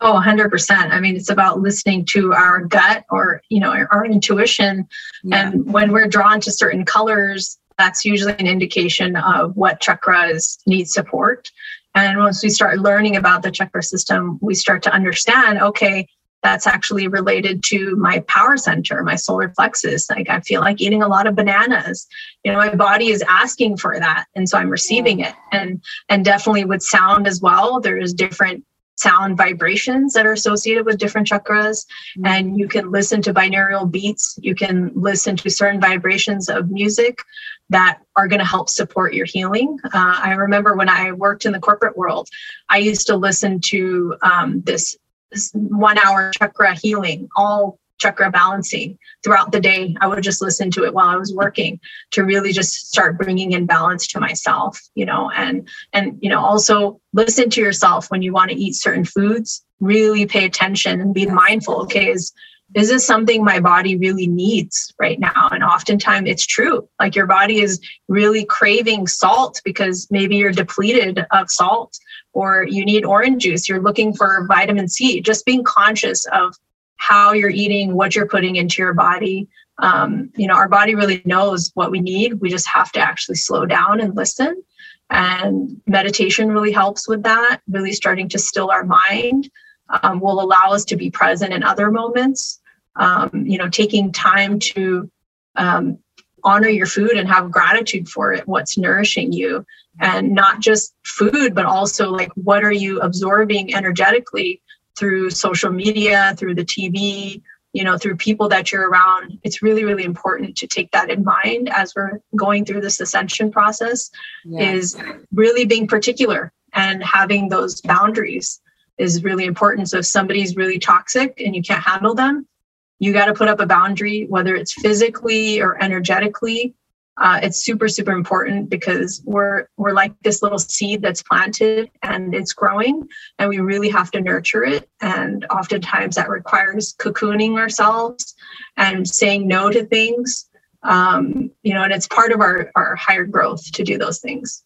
Oh, 100%. I mean, it's about listening to our gut or, you know, our, our intuition. Yeah. And when we're drawn to certain colors, that's usually an indication of what chakras need support. And once we start learning about the chakra system, we start to understand okay, that's actually related to my power center, my solar plexus. Like I feel like eating a lot of bananas. You know, my body is asking for that. And so I'm receiving it. And and definitely with sound as well. There's different sound vibrations that are associated with different chakras. Mm-hmm. And you can listen to binaural beats. You can listen to certain vibrations of music that are going to help support your healing. Uh, I remember when I worked in the corporate world, I used to listen to um, this, this one hour chakra healing, all chakra balancing throughout the day. I would just listen to it while I was working to really just start bringing in balance to myself, you know, and and you know also listen to yourself when you want to eat certain foods. Really pay attention and be mindful. Okay, is is this something my body really needs right now? And oftentimes it's true. Like your body is really craving salt because maybe you're depleted of salt or you need orange juice. You're looking for vitamin C. Just being conscious of how you're eating, what you're putting into your body. Um, you know, our body really knows what we need. We just have to actually slow down and listen. And meditation really helps with that, really starting to still our mind. Um, will allow us to be present in other moments. Um, you know, taking time to um, honor your food and have gratitude for it, what's nourishing you, and not just food, but also like what are you absorbing energetically through social media, through the TV, you know, through people that you're around. It's really, really important to take that in mind as we're going through this ascension process is really being particular and having those boundaries is really important. So if somebody's really toxic and you can't handle them, you got to put up a boundary, whether it's physically or energetically. Uh, it's super super important because we're we're like this little seed that's planted and it's growing and we really have to nurture it. And oftentimes that requires cocooning ourselves and saying no to things. Um, you know and it's part of our our higher growth to do those things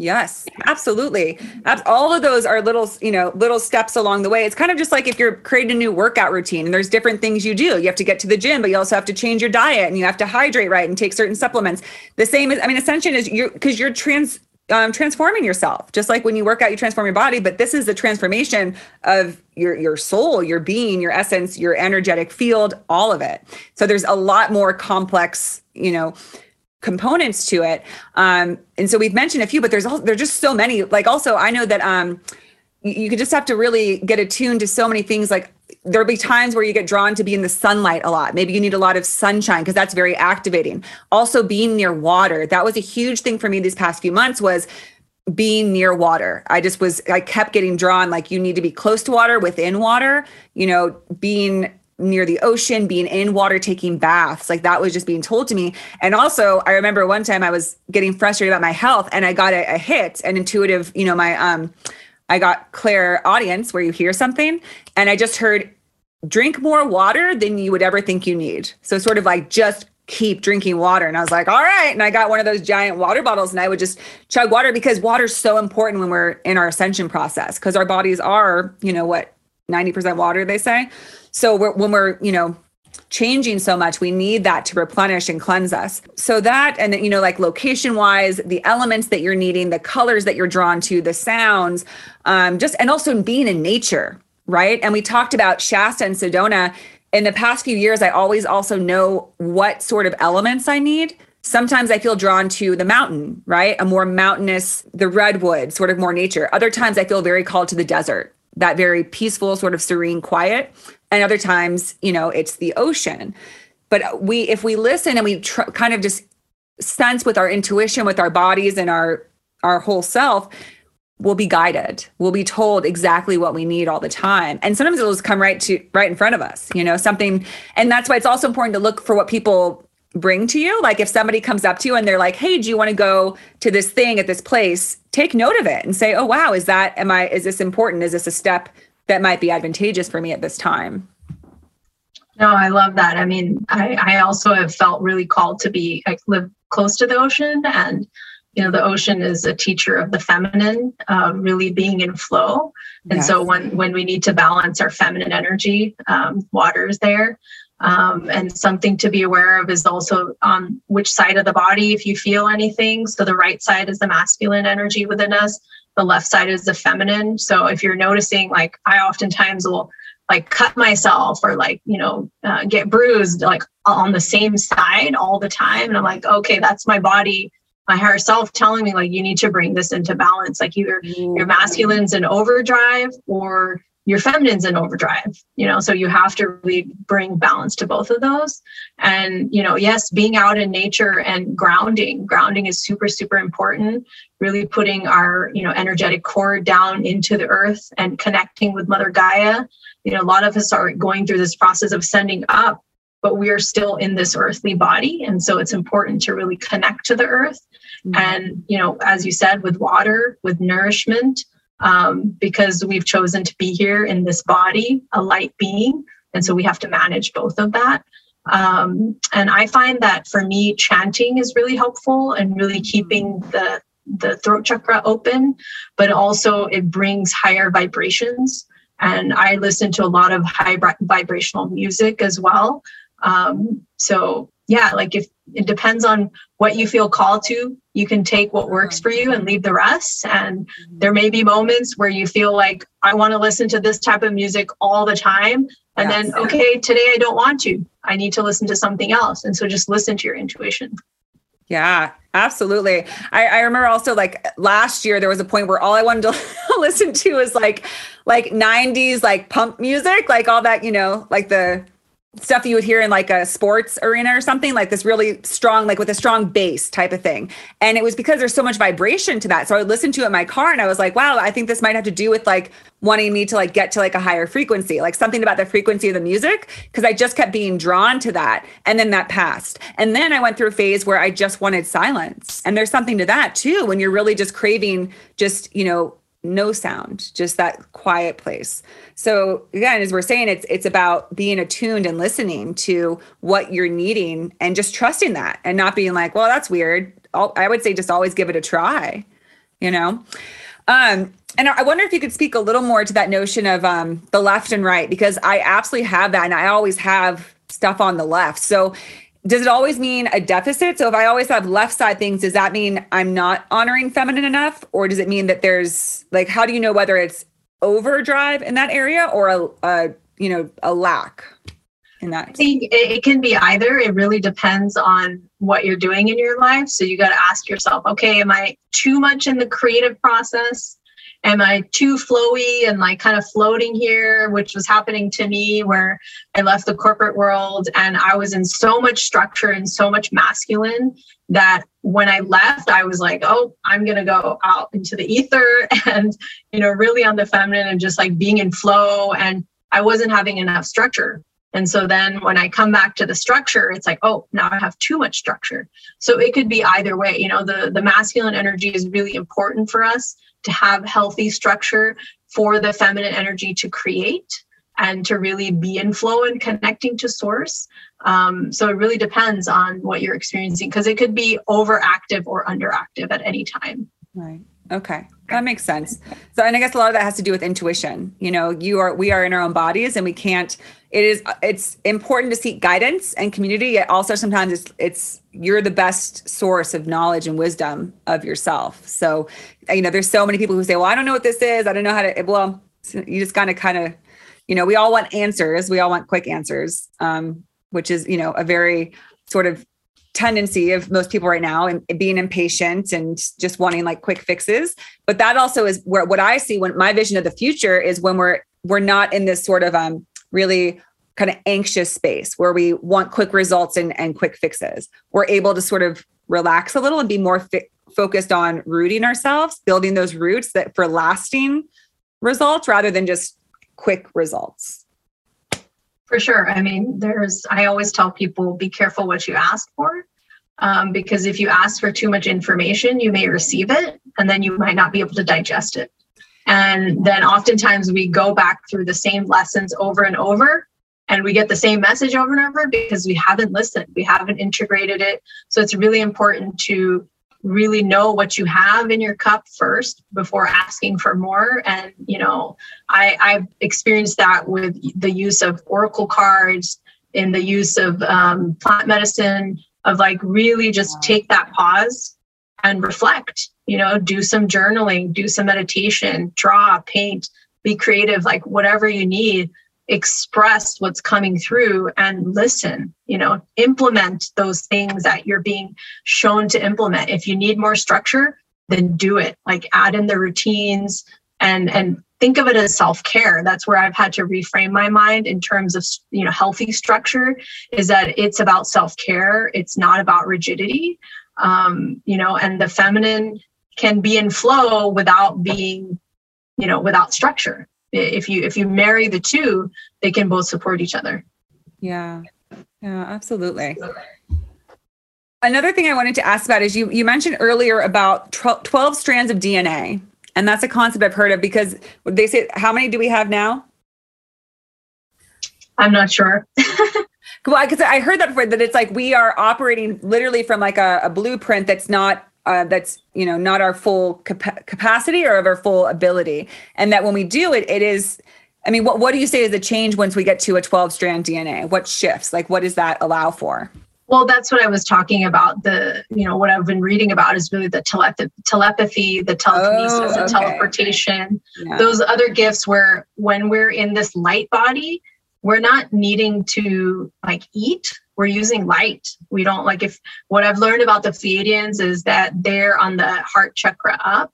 Yes, absolutely. All of those are little, you know, little steps along the way. It's kind of just like if you're creating a new workout routine and there's different things you do. You have to get to the gym, but you also have to change your diet and you have to hydrate right and take certain supplements. The same is, I mean, ascension is you because you're trans um, transforming yourself. Just like when you work out, you transform your body, but this is the transformation of your your soul, your being, your essence, your energetic field, all of it. So there's a lot more complex, you know components to it. Um, and so we've mentioned a few, but there's all, there's just so many. Like also, I know that um, you, you could just have to really get attuned to so many things. Like there'll be times where you get drawn to be in the sunlight a lot. Maybe you need a lot of sunshine because that's very activating. Also, being near water. That was a huge thing for me these past few months. Was being near water. I just was, I kept getting drawn like you need to be close to water, within water, you know, being near the ocean, being in water, taking baths. Like that was just being told to me. And also, I remember one time I was getting frustrated about my health and I got a, a hit, an intuitive, you know, my, um, I got clairaudience where you hear something and I just heard drink more water than you would ever think you need. So sort of like just keep drinking water. And I was like, all right. And I got one of those giant water bottles and I would just chug water because water is so important when we're in our ascension process because our bodies are, you know, what, 90% water, they say. So we're, when we're, you know, changing so much we need that to replenish and cleanse us. So that and you know like location wise the elements that you're needing the colors that you're drawn to the sounds um just and also being in nature right? And we talked about shasta and sedona. In the past few years i always also know what sort of elements i need. Sometimes i feel drawn to the mountain right? A more mountainous the redwood sort of more nature. Other times i feel very called to the desert that very peaceful sort of serene quiet and other times you know it's the ocean. But we if we listen and we tr- kind of just sense with our intuition with our bodies and our our whole self we'll be guided. We'll be told exactly what we need all the time. And sometimes it'll just come right to right in front of us you know something and that's why it's also important to look for what people bring to you. Like if somebody comes up to you and they're like hey do you want to go to this thing at this place? Take note of it and say oh wow is that am i is this important? Is this a step that might be advantageous for me at this time. No, I love that. I mean, I, I also have felt really called to be, I live close to the ocean and you know the ocean is a teacher of the feminine um, really being in flow and yes. so when when we need to balance our feminine energy um, water is there um, and something to be aware of is also on which side of the body if you feel anything so the right side is the masculine energy within us the left side is the feminine. So if you're noticing like i oftentimes will like cut myself or like you know uh, get bruised like on the same side all the time. And i'm like okay that's my body my higher self telling me like you need to bring this into balance. Like either mm-hmm. your masculine's in overdrive or your feminine's in overdrive you know so you have to really bring balance to both of those. And you know yes being out in nature and grounding grounding is super super important. Really putting our you know energetic core down into the earth and connecting with mother gaia. You know a lot of us are going through this process of sending up but we are still in this earthly body. And so it's important to really connect to the earth. Mm-hmm. and you know as you said with water with nourishment um, because we've chosen to be here in this body a light being and so we have to manage both of that. Um, and i find that for me chanting is really helpful and really keeping the the throat chakra open but also it brings higher vibrations. And i listen to a lot of high vibrational music as well. Um, so yeah, like if it depends on what you feel called to, you can take what works for you and leave the rest. And mm-hmm. there may be moments where you feel like I want to listen to this type of music all the time. And yes. then, okay, today I don't want to. I need to listen to something else. And so just listen to your intuition. Yeah, absolutely. I, I, remember also like last year there was a point where all I wanted to listen to was like like 90s like pump music, like all that, you know, like the stuff you would hear in like a sports arena or something like this really strong like with a strong bass type of thing. And it was because there's so much vibration to that. So i would listen to it in my car and i was like wow i think this might have to do with like wanting me to like get to like a higher frequency like something about the frequency of the music because i just kept being drawn to that. And then that passed. And then i went through a phase where i just wanted silence. And there's something to that too when you're really just craving just you know no sound, just that quiet place. So again, as we're saying, it's it's about being attuned and listening to what you're needing and just trusting that and not being like, well, that's weird. I would say just always give it a try, you know? Um, and I wonder if you could speak a little more to that notion of um, the left and right, because I absolutely have that. And I always have stuff on the left. So does it always mean a deficit? So if I always have left side things, does that mean I'm not honoring feminine enough? Or does it mean that there's like, how do you know whether it's overdrive in that area or a, a you know, a lack in that? I think it can be either. It really depends on what you're doing in your life. So you got to ask yourself, okay, am I too much in the creative process? Am I too flowy and like kind of floating here, which was happening to me where I left the corporate world and I was in so much structure and so much masculine that when I left, I was like, oh, I'm going to go out into the ether and, you know, really on the feminine and just like being in flow. And I wasn't having enough structure. And so then when I come back to the structure, it's like, oh, now I have too much structure. So it could be either way. You know, the, the masculine energy is really important for us to have healthy structure for the feminine energy to create and to really be in flow and connecting to source. Um, so it really depends on what you're experiencing because it could be overactive or underactive at any time. Right. Okay. That makes sense. So, and I guess a lot of that has to do with intuition. You know, you are, we are in our own bodies and we can't, it is, it's important to seek guidance and community. Yet also sometimes it's, it's, you're the best source of knowledge and wisdom of yourself. So, you know, there's so many people who say, well, I don't know what this is. I don't know how to, well, you just kind of, kind of, you know, we all want answers. We all want quick answers, um, which is, you know, a very sort of tendency of most people right now and being impatient and just wanting like quick fixes. But that also is where what i see when my vision of the future is when we're we're not in this sort of um really kind of anxious space where we want quick results and, and quick fixes. We're able to sort of relax a little and be more fi- focused on rooting ourselves building those roots that for lasting results rather than just quick results for sure. I mean, there's, I always tell people be careful what you ask for. Um, because if you ask for too much information, you may receive it and then you might not be able to digest it. And then oftentimes we go back through the same lessons over and over and we get the same message over and over because we haven't listened, we haven't integrated it. So it's really important to really know what you have in your cup first before asking for more. And you know i i've experienced that with the use of oracle cards in the use of um, plant medicine of like really just take that pause and reflect you know do some journaling do some meditation draw paint be creative like whatever you need express what's coming through and listen you know implement those things that you're being shown to implement. If you need more structure then do it. Like add in the routines and and think of it as self-care. That's where i've had to reframe my mind in terms of you know healthy structure is that it's about self-care. It's not about rigidity. Um, you know and the feminine can be in flow without being you know without structure if you if you marry the two they can both support each other. Yeah. Yeah absolutely. Another thing i wanted to ask about is you you mentioned earlier about 12 strands of dna and that's a concept i've heard of because they say how many do we have now? I'm not sure. Well because i heard that before that it's like we are operating literally from like a, a blueprint that's not uh, that's you know not our full cap- capacity or of our full ability. And that when we do it it is i mean what, what do you say is the change once we get to a 12 strand dna what shifts? Like what does that allow for? Well that's what i was talking about. The you know what i've been reading about is really the telepathy telepathy the telekinesis oh, okay. the teleportation. Yeah. those other gifts where when we're in this light body we're not needing to like eat we're using light. We don't like if what i've learned about the pleiadians is that they're on the heart chakra up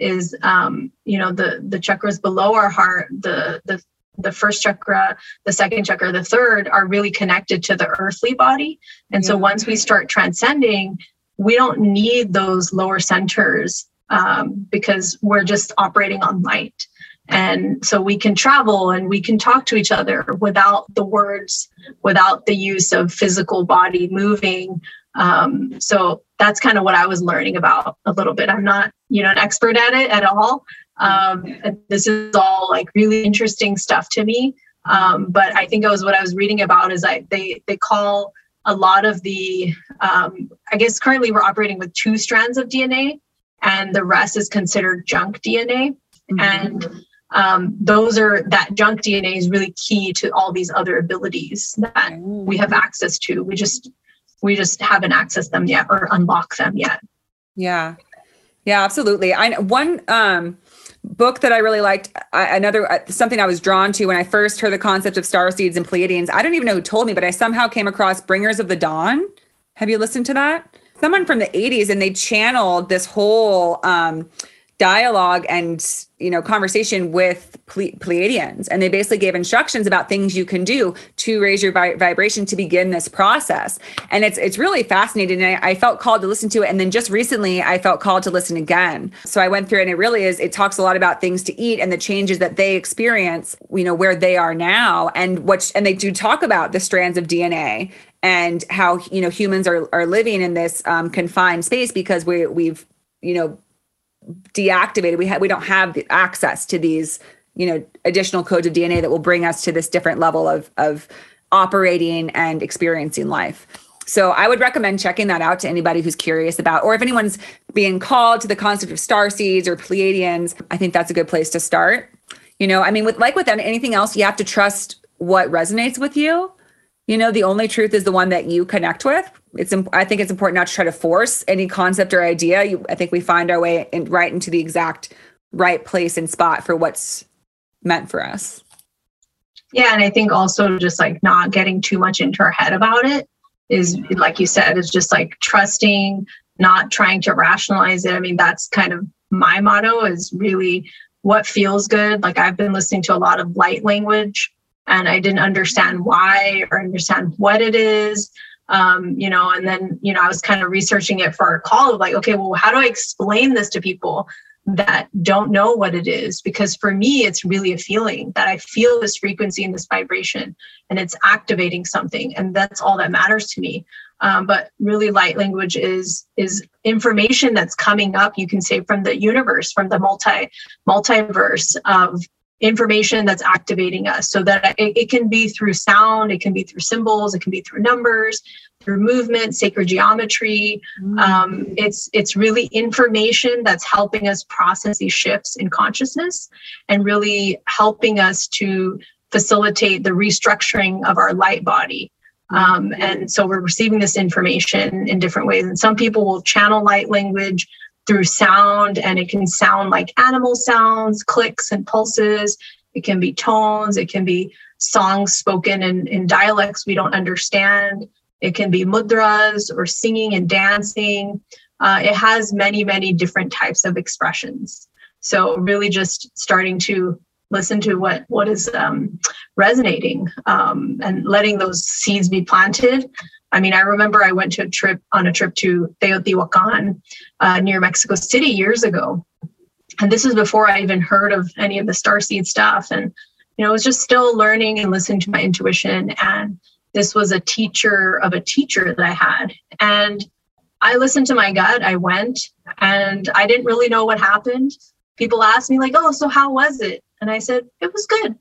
is um you know the the chakras below our heart the the the first chakra the second chakra the third are really connected to the earthly body. And yeah. so once we start transcending we don't need those lower centers um, because we're just operating on light and so we can travel and we can talk to each other without the words, without the use of physical body moving. Um, so that's kind of what I was learning about a little bit. I'm not, you know, an expert at it at all. Um, this is all like really interesting stuff to me. Um, but I think it was what I was reading about is I they they call a lot of the um, I guess currently we're operating with two strands of DNA, and the rest is considered junk DNA. Mm-hmm. And um, those are that junk DNA is really key to all these other abilities that we have access to. We just we just haven't accessed them yet or unlock them yet. Yeah, yeah, absolutely. I one um, book that I really liked. I, another uh, something I was drawn to when I first heard the concept of star seeds and Pleiadians. I don't even know who told me, but I somehow came across Bringers of the Dawn. Have you listened to that? Someone from the 80s, and they channeled this whole um, dialogue and you know conversation with Ple- Pleiadians, and they basically gave instructions about things you can do to raise your vi- vibration to begin this process. And it's it's really fascinating. And I, I, felt called to listen to it, and then just recently I felt called to listen again. So I went through, and it really is. It talks a lot about things to eat and the changes that they experience. You know where they are now, and what and they do talk about the strands of DNA and how you know humans are are living in this um, confined space because we we've you know deactivated. We have we don't have the access to these, you know, additional codes of DNA that will bring us to this different level of of operating and experiencing life. So I would recommend checking that out to anybody who's curious about, or if anyone's being called to the concept of star seeds or Pleiadians, I think that's a good place to start. You know, I mean, with like with anything else, you have to trust what resonates with you. You know, the only truth is the one that you connect with it's i think it's important not to try to force any concept or idea. You, i think we find our way in, right into the exact right place and spot for what's meant for us. Yeah and i think also just like not getting too much into our head about it is like you said is just like trusting not trying to rationalize it. I mean that's kind of my motto is really what feels good. Like i've been listening to a lot of light language and i didn't understand why or understand what it is um, you know, and then, you know, I was kind of researching it for our call of like, okay, well, how do I explain this to people that don't know what it is? Because for me, it's really a feeling that I feel this frequency and this vibration and it's activating something. And that's all that matters to me. Um, but really light language is is information that's coming up you can say from the universe from the multi multiverse of information that's activating us so that it, it, can be through sound it can be through symbols it can be through numbers through movement sacred geometry. Mm. um, it's it's really information that's helping us process these shifts in consciousness and really helping us to facilitate the restructuring of our light body. Um, and so we're receiving this information in different ways. And some people will channel light language through sound and it can sound like animal sounds, clicks and pulses. It can be tones. It can be songs spoken in, in dialects we don't understand. It can be mudras or singing and dancing. Uh, it has many, many different types of expressions. So really just starting to listen to what what is um, resonating um, and letting those seeds be planted I mean, I remember I went to a trip on a trip to Teotihuacan uh, near Mexico City years ago. And this was before I even heard of any of the starseed stuff. And, you know, I was just still learning and listening to my intuition. And this was a teacher of a teacher that I had. And I listened to my gut. I went and I didn't really know what happened. People asked me, like, oh, so how was it? And I said, it was good.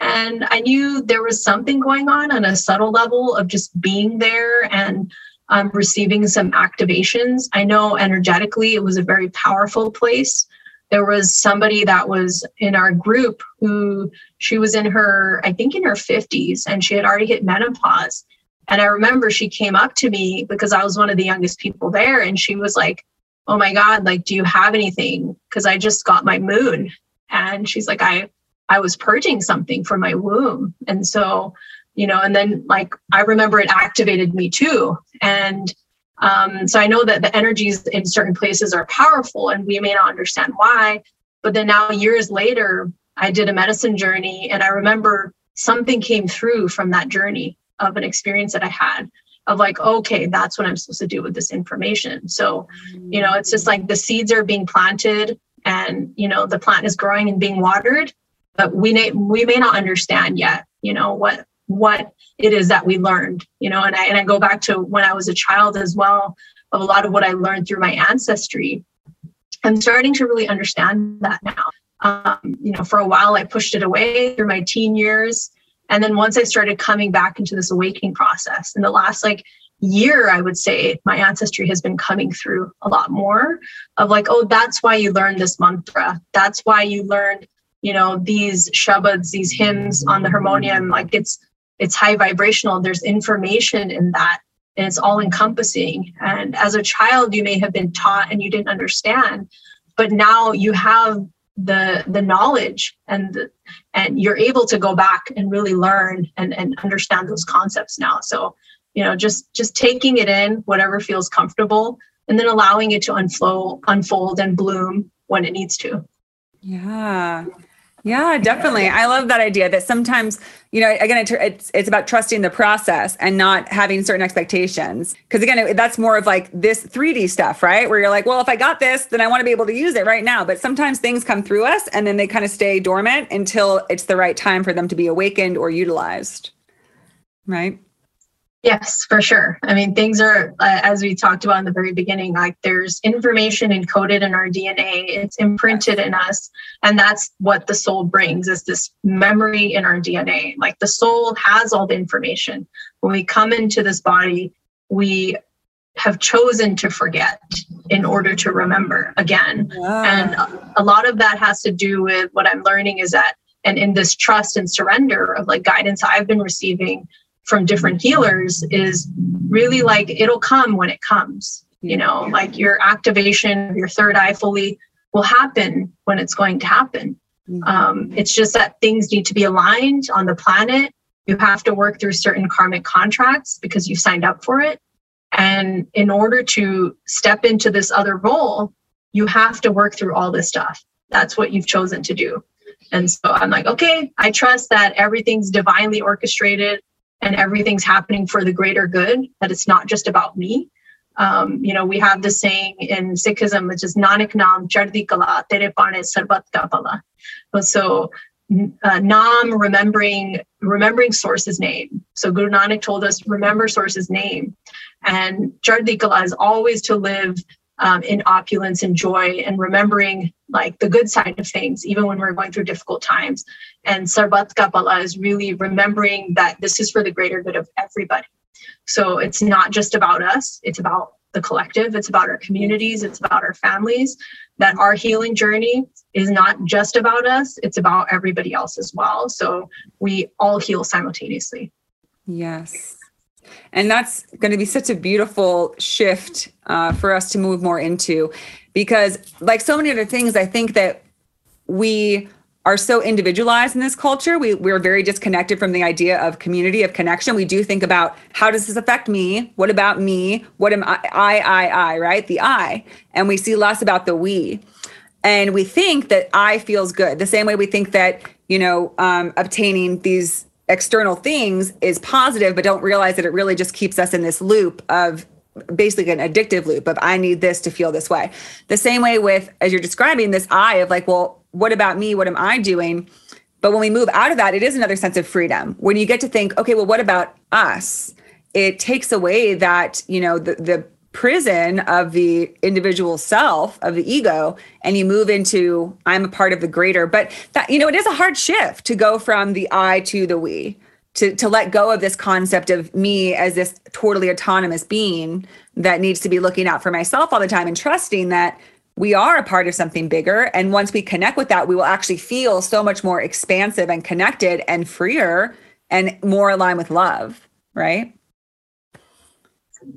And I knew there was something going on on a subtle level of just being there and um, receiving some activations. I know energetically it was a very powerful place. There was somebody that was in our group who she was in her, I think in her 50s, and she had already hit menopause. And I remember she came up to me because I was one of the youngest people there, and she was like, Oh my God, like, do you have anything? Because I just got my moon. And she's like, I I was purging something from my womb. And so, you know, and then like I remember it activated me too. And um, so I know that the energies in certain places are powerful and we may not understand why. But then now, years later, I did a medicine journey and I remember something came through from that journey of an experience that I had of like, okay, that's what I'm supposed to do with this information. So, you know, it's just like the seeds are being planted and, you know, the plant is growing and being watered but we may we may not understand yet you know what what it is that we learned you know and i and i go back to when i was a child as well of a lot of what i learned through my ancestry. I'm starting to really understand that now. Um, you know for a while i pushed it away through my teen years and then once i started coming back into this awakening process in the last like year i would say my ancestry has been coming through a lot more of like oh that's why you learned this mantra. That's why you learned you know these shabads these hymns on the harmonium like it's it's high vibrational. There's information in that and it's all encompassing. And as a child you may have been taught and you didn't understand but now you have the the knowledge and and you're able to go back and really learn and and understand those concepts now. So you know just just taking it in whatever feels comfortable and then allowing it to unfold unfold and bloom when it needs to. Yeah yeah, definitely. I love that idea that sometimes, you know, again, it's it's about trusting the process and not having certain expectations. Because again, that's more of like this 3D stuff, right? Where you're like, well, if I got this, then I want to be able to use it right now. But sometimes things come through us and then they kind of stay dormant until it's the right time for them to be awakened or utilized. Right? Yes, for sure. I mean, things are, uh, as we talked about in the very beginning, like there's information encoded in our DNA, it's imprinted in us. And that's what the soul brings is this memory in our DNA. Like the soul has all the information. When we come into this body, we have chosen to forget in order to remember again. Wow. And a lot of that has to do with what I'm learning is that, and in this trust and surrender of like guidance I've been receiving from different healers is really like it'll come when it comes you know? Like your activation of your third eye fully will happen when it's going to happen. Mm-hmm. um, it's just that things need to be aligned on the planet. You have to work through certain karmic contracts because you signed up for it. And in order to step into this other role you have to work through all this stuff. That's what you've chosen to do. And so i'm like okay i trust that everything's divinely orchestrated and everything's happening for the greater good, that it's not just about me. Um, you know, we have the saying in Sikhism, which is Nanak Nam Chardi Kala Tere Pane. So uh, Nam remembering remembering source's name. So Guru Nanak told us remember source's name, and Chardi Kala is always to live um, in opulence and joy and remembering like the good side of things, even when we're going through difficult times. And Sarbat Da Bhala is really remembering that this is for the greater good of everybody. So it's not just about us, it's about the collective, it's about our communities, it's about our families. That our healing journey is not just about us, it's about everybody else as well. So we all heal simultaneously. Yes. And that's going to be such a beautiful shift uh, for us to move more into because, like so many other things, I think that we are so individualized in this culture. We, we're very disconnected from the idea of community, of connection. We do think about how does this affect me? What about me? What am I, I, I, I, right? The I. And we see less about the we. And we think that I feels good. The same way we think that, you know, um, obtaining these external things is positive, but don't realize that it really just keeps us in this loop of basically an addictive loop of I need this to feel this way. The same way with, as you're describing, this eye of like, well, what about me? What am I doing? But when we move out of that, it is another sense of freedom. When you get to think, okay, well, what about us? It takes away that, you know, the, the prison of the individual self, of the ego, and you move into I'm a part of the greater. But that, you know, it is a hard shift to go from the I to the we. To, to let go of this concept of me as this totally autonomous being that needs to be looking out for myself all the time and trusting that we are a part of something bigger. And once we connect with that, we will actually feel so much more expansive and connected and freer and more aligned with love, right?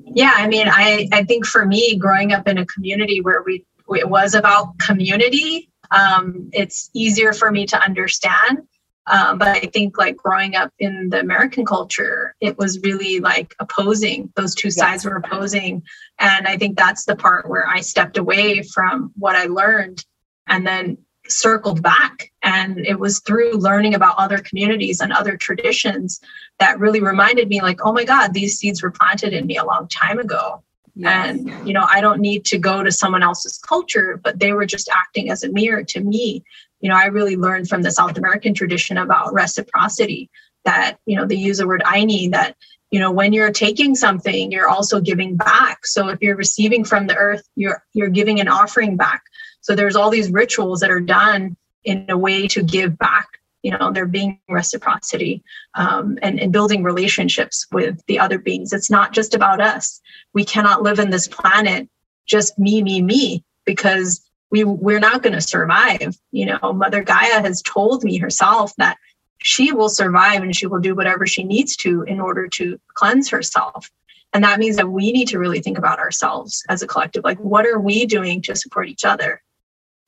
Yeah, I mean, I, I think for me, growing up in a community where we it was about community, um, it's easier for me to understand um, but I think like growing up in the American culture, it was really like opposing. Those two sides were opposing. And I think that's the part where I stepped away from what I learned and then circled back. And it was through learning about other communities and other traditions that really reminded me, like, oh my God, these seeds were planted in me a long time ago. Yes. And, you know, I don't need to go to someone else's culture, but they were just acting as a mirror to me you know, I really learned from the South American tradition about reciprocity that, you know, they use the word Ayni that, you know, when you're taking something, you're also giving back. So if you're receiving from the earth, you're you're giving an offering back. So there's all these rituals that are done in a way to give back. You know, there being reciprocity um, and, and building relationships with the other beings. It's not just about us. We cannot live in this planet just me, me, me, because we we're not going to survive you know mother gaia has told me herself that she will survive and she will do whatever she needs to in order to cleanse herself and that means that we need to really think about ourselves as a collective like what are we doing to support each other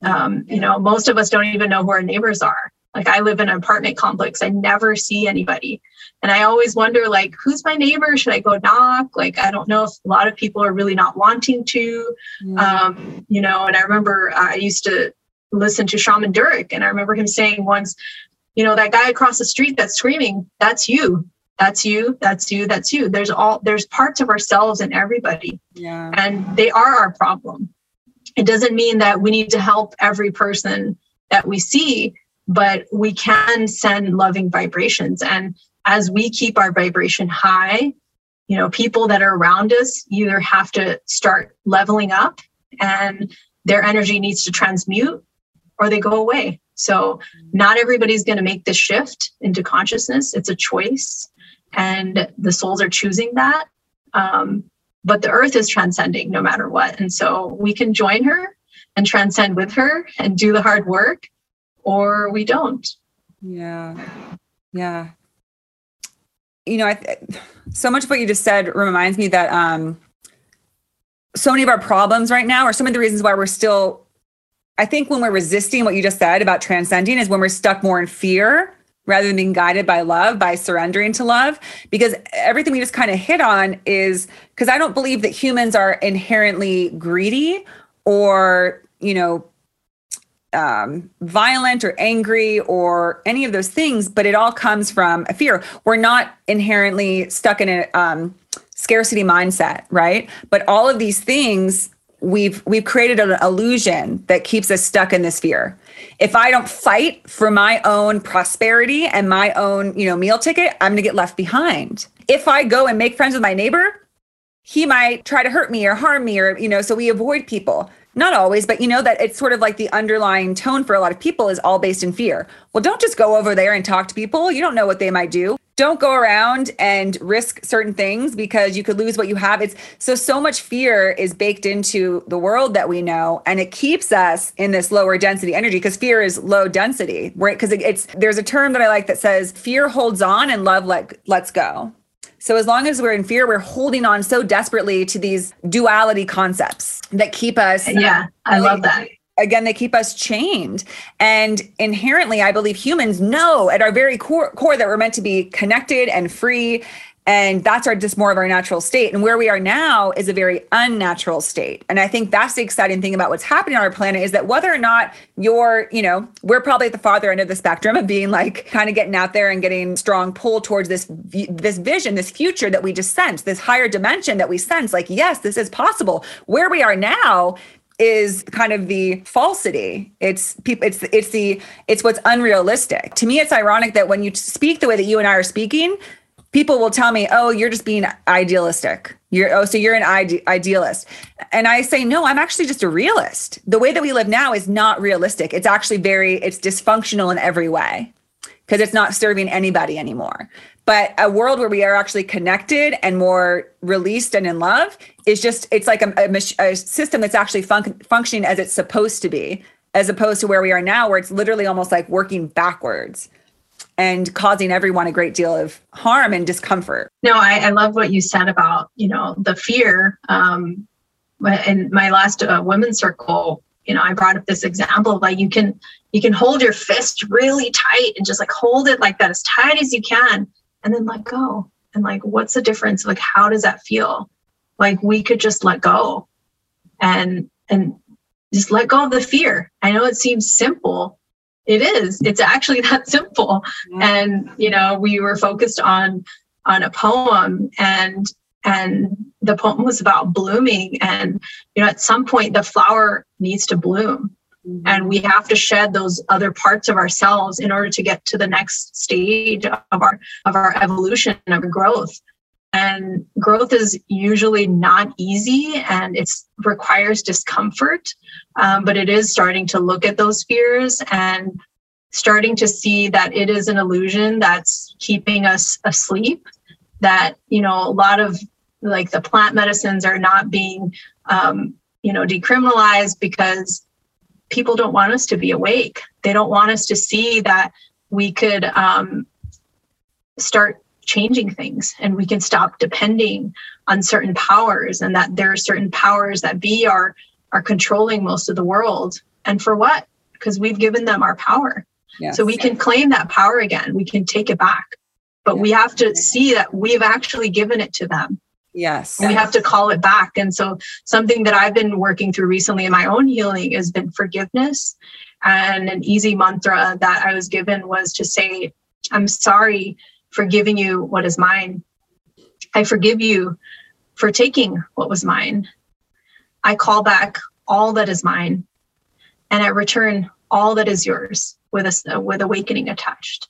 um, you know most of us don't even know who our neighbors are like I live in an apartment complex. I never see anybody. And I always wonder like who's my neighbor? Should I go knock? Like I don't know if a lot of people are really not wanting to. Mm. Um, you know, and I remember I used to listen to Shaman Durek and I remember him saying once, you know, that guy across the street that's screaming, that's you. That's you, that's you, that's you. There's all there's parts of ourselves in everybody. Yeah. And they are our problem. It doesn't mean that we need to help every person that we see but we can send loving vibrations. And as we keep our vibration high, you know, people that are around us either have to start leveling up and their energy needs to transmute or they go away. So, not everybody's going to make this shift into consciousness. It's a choice, and the souls are choosing that. Um, but the earth is transcending no matter what. And so, we can join her and transcend with her and do the hard work or we don't. Yeah. Yeah. You know, I so much of what you just said reminds me that um so many of our problems right now are some of the reasons why we're still I think when we're resisting what you just said about transcending is when we're stuck more in fear rather than being guided by love, by surrendering to love. Because everything we just kind of hit on is because I don't believe that humans are inherently greedy or, you know, um, violent or angry or any of those things, but it all comes from a fear. We're not inherently stuck in a um, scarcity mindset, right? But all of these things we've we've created an illusion that keeps us stuck in this fear. If I don't fight for my own prosperity and my own, you know, meal ticket, I'm going to get left behind. If I go and make friends with my neighbor, he might try to hurt me or harm me or you know so we avoid people not always but you know that it's sort of like the underlying tone for a lot of people is all based in fear. Well don't just go over there and talk to people. You don't know what they might do. Don't go around and risk certain things because you could lose what you have. It's so so much fear is baked into the world that we know and it keeps us in this lower density energy because fear is low density right? Because it's there's a term that i like that says fear holds on and love let lets go so as long as we're in fear, we're holding on so desperately to these duality concepts that keep us. Yeah, I love that. Again, they keep us chained. And inherently, I believe humans know at our very core, core that we're meant to be connected and free and that's our just more of our natural state. And where we are now is a very unnatural state. And i think that's the exciting thing about what's happening on our planet is that whether or not you're you know we're probably at the farther end of the spectrum of being like kind of getting out there and getting strong pull towards this this vision this future that we just sense this higher dimension that we sense like yes this is possible. Where we are now is kind of the falsity. It's people it's it's the it's what's unrealistic. To me it's ironic that when you speak the way that you and i are speaking people will tell me, "Oh, you're just being idealistic. You're oh, so you're an ide- idealist." And I say, "No, I'm actually just a realist. The way that we live now is not realistic. It's actually very it's dysfunctional in every way because it's not serving anybody anymore. But a world where we are actually connected and more released and in love is just it's like a, a, a system that's actually fun- functioning as it's supposed to be, as opposed to where we are now, where it's literally almost like working backwards." And causing everyone a great deal of harm and discomfort. No, I, I love what you said about, you know, the fear. Um, in my last uh, women's circle, you know, I brought up this example of like you can you can hold your fist really tight and just like hold it like that as tight as you can and then let go. And like what's the difference? Like how does that feel? Like we could just let go and and just let go of the fear. I know it seems simple, it is. It's actually that simple. Yeah. and you know we were focused on on a poem and and the poem was about blooming. And you know at some point the flower needs to bloom. Mm-hmm. and we have to shed those other parts of ourselves in order to get to the next stage of our of our evolution of growth and growth is usually not easy and it requires discomfort um, but it is starting to look at those fears and starting to see that it is an illusion that's keeping us asleep that you know a lot of like the plant medicines are not being um, you know decriminalized because people don't want us to be awake. They don't want us to see that we could um, start changing things and we can stop depending on certain powers and that there are certain powers that be are are controlling most of the world. And for what? Because we've given them our power. Yes. so we can claim that power again. We can take it back. But we have to see that we've actually given it to them. Yes. We have to call it back. And so something that i've been working through recently in my own healing has been forgiveness. And an easy mantra that i was given was to say i'm sorry for giving you what is mine. I forgive you for taking what was mine. I call back all that is mine, and I return all that is yours with a, with awakening attached.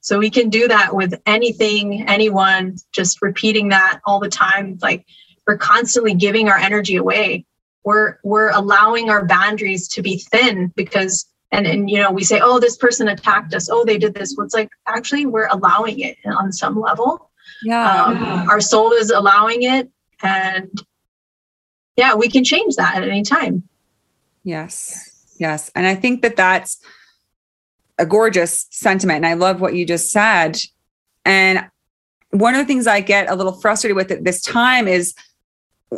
So we can do that with anything, anyone, just repeating that all the time. Like we're constantly giving our energy away. We're we're allowing our boundaries to be thin because and and you know we say oh this person attacked us. Oh they did this. Well it's like actually we're allowing it on some level. Yeah, um, yeah. our soul is allowing it and yeah we can change that at any time. Yes. Yes. And i think that that's a gorgeous sentiment and i love what you just said. And one of the things i get a little frustrated with at this time is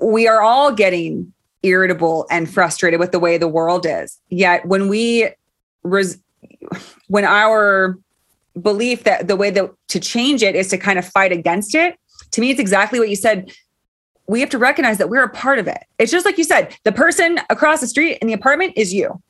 we are all getting irritable and frustrated with the way the world is. Yet when we res- when our belief that the way that to change it is to kind of fight against it to me it's exactly what you said. We have to recognize that we're a part of it. It's just like you said the person across the street in the apartment is you.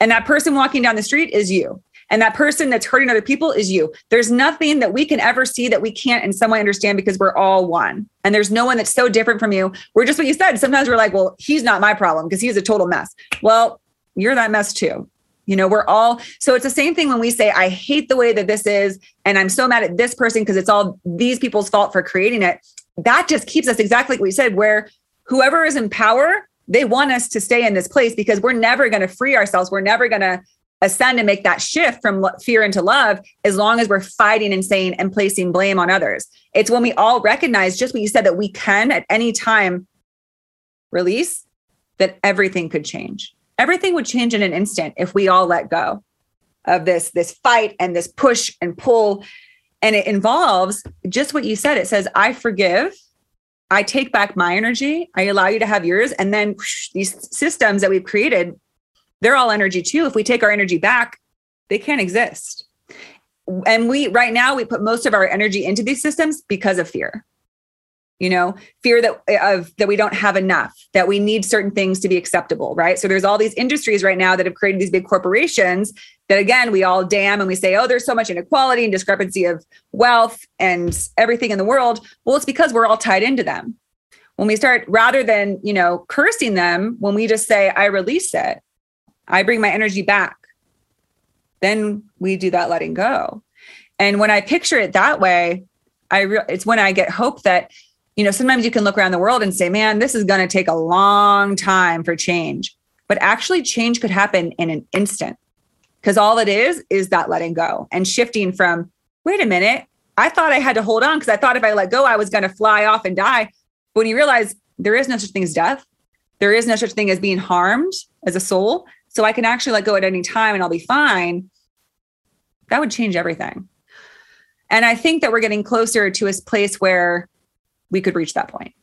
And that person walking down the street is you. And that person that's hurting other people is you. There's nothing that we can ever see that we can't in some way understand because we're all one. And there's no one that's so different from you. We're just what you said. Sometimes we're like well he's not my problem because he's a total mess. Well you're that mess too you know, we're all so it's the same thing when we say, I hate the way that this is, and I'm so mad at this person because it's all these people's fault for creating it. that just keeps us exactly like we said, where whoever is in power, they want us to stay in this place because we're never going to free ourselves. We're never going to ascend and make that shift from fear into love as long as we're fighting and saying and placing blame on others. It's when we all recognize just what you said that we can at any time release that everything could change. Everything would change in an instant if we all let go of this this fight and this push and pull and it involves just what you said it says I forgive I take back my energy, I allow you to have yours and then whoosh, these systems that we've created they're all energy too. If we take our energy back, they can't exist. And we right now we put most of our energy into these systems because of fear. You know, fear that of that we don't have enough, that we need certain things to be acceptable, right? So there's all these industries right now that have created these big corporations that again we all damn and we say, oh, there's so much inequality and discrepancy of wealth and everything in the world. Well, it's because we're all tied into them. When we start, rather than you know cursing them, when we just say, I release it, I bring my energy back. Then we do that letting go. And when I picture it that way, I re- it's when I get hope that you know sometimes you can look around the world and say, "Man, this is going to take a long time for change." But actually change could happen in an instant. Cuz all it is is that letting go and shifting from, "Wait a minute, I thought I had to hold on because I thought if I let go I was going to fly off and die." But when you realize there is no such thing as death, there is no such thing as being harmed as a soul. So I can actually let go at any time and I'll be fine. That would change everything. And I think that we're getting closer to a place where we could reach that point.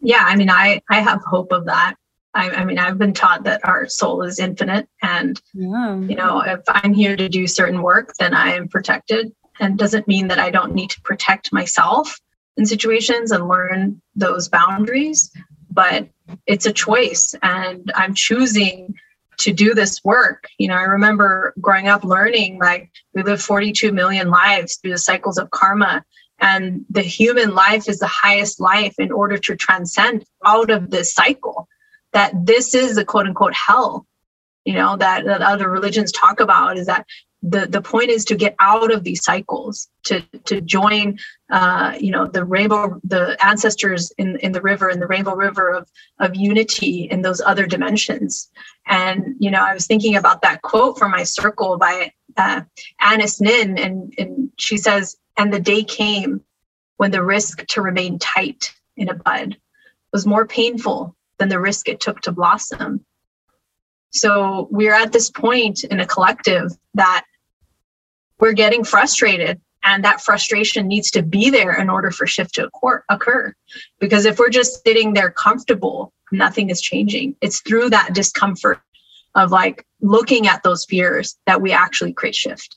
Yeah, I mean, I I have hope of that. I, I mean, I've been taught that our soul is infinite, and yeah. you know, if I'm here to do certain work, then I am protected, and doesn't mean that I don't need to protect myself in situations and learn those boundaries but it's a choice and i'm choosing to do this work you know i remember growing up learning like we live 42 million lives through the cycles of karma and the human life is the highest life in order to transcend out of this cycle that this is the quote unquote hell you know that, that other religions talk about is that the the point is to get out of these cycles to to join uh, you know the rainbow the ancestors in in the river in the rainbow river of of unity in those other dimensions. And you know i was thinking about that quote from my circle by uh, Anaïs Nin and and she says and the day came when the risk to remain tight in a bud was more painful than the risk it took to blossom. So we're at this point in a collective that we're getting frustrated and that frustration needs to be there in order for shift to occur. Because if we're just sitting there comfortable nothing is changing. It's through that discomfort of like looking at those fears that we actually create shift.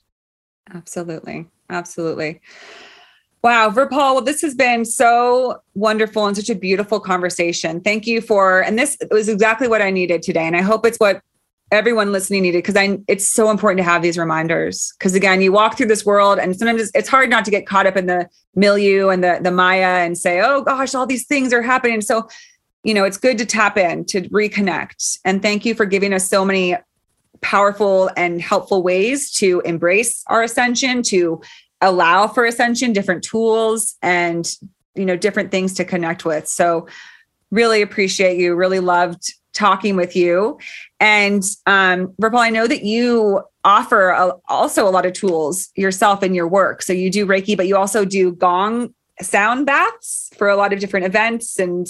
Absolutely. Absolutely. Wow, Virpal, well, this has been so wonderful and such a beautiful conversation. Thank you for, and this was exactly what I needed today. And I hope it's what everyone listening needed because I it's so important to have these reminders. Because again you walk through this world and sometimes it's, it's, hard not to get caught up in the milieu and the the Maya and say oh gosh all these things are happening. So you know it's good to tap in to reconnect. And thank you for giving us so many powerful and helpful ways to embrace our ascension to allow for ascension different tools and you know different things to connect with so really appreciate you really loved talking with you. And um, Virpal, I know that you offer a, also a lot of tools yourself in your work. So you do Reiki, but you also do gong sound baths for a lot of different events and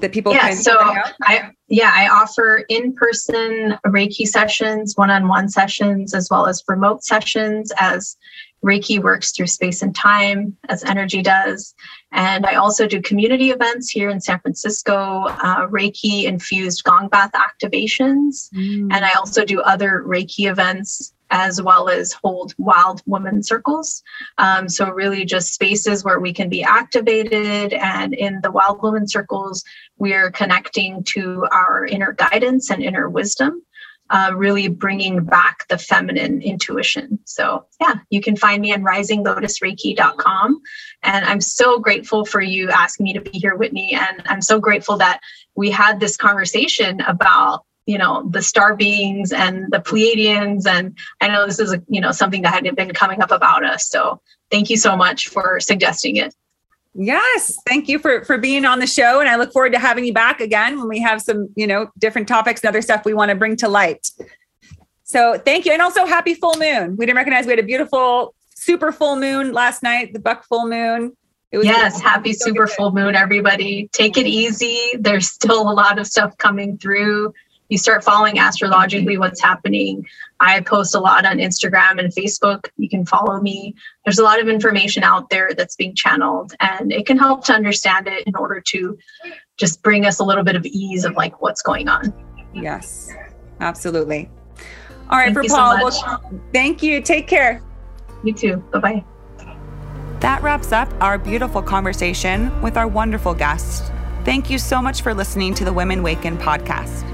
that people yeah, so I yeah, I offer in-person Reiki sessions, one-on-one sessions, as well as remote sessions as Reiki works through space and time as energy does. And I also do community events here in San Francisco, uh, Reiki infused gong bath activations. Mm. And I also do other Reiki events as well as hold wild Wombyn circles. Um, so, really, just spaces where we can be activated. And in the wild Wombyn circles, we are connecting to our inner guidance and inner wisdom uh, really bringing back the feminine intuition. So, yeah, you can find me on risinglotusreiki.com. And I'm so grateful for you asking me to be here, Whitney. And I'm so grateful that we had this conversation about you know the star beings and the pleiadians and i know this is a, you know something that had been coming up about us so thank you so much for suggesting it Yes, thank you for for being on the show, and I look forward to having you back again when we have some, you know, different topics and other stuff we want to bring to light. So thank you, and also happy full moon. We didn't recognize we had a beautiful super full moon last night, the buck full moon. It was yes, happy super full moon, everybody. Take it easy. There's still a lot of stuff coming through. You start following astrologically what's happening. I post a lot on Instagram and Facebook. You can follow me. There's a lot of information out there that's being channeled, and it can help to understand it in order to just bring us a little bit of ease of like what's going on. Yes, absolutely. All right, thank Virpal. So well, thank you. Take care. You too. Bye bye. That wraps up our beautiful conversation with our wonderful guest. Thank you so much for listening to the Women Waken podcast.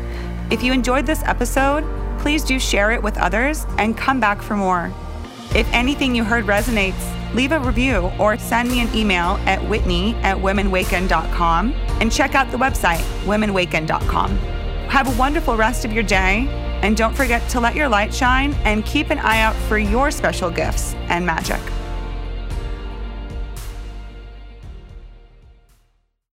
If you enjoyed this episode, please do share it with others and come back for more. If anything you heard resonates, leave a review or send me an email at whitney at womenwaken.com and check out the website, womenwaken.com. Have a wonderful rest of your day, and don't forget to let your light shine and keep an eye out for your special gifts and magic.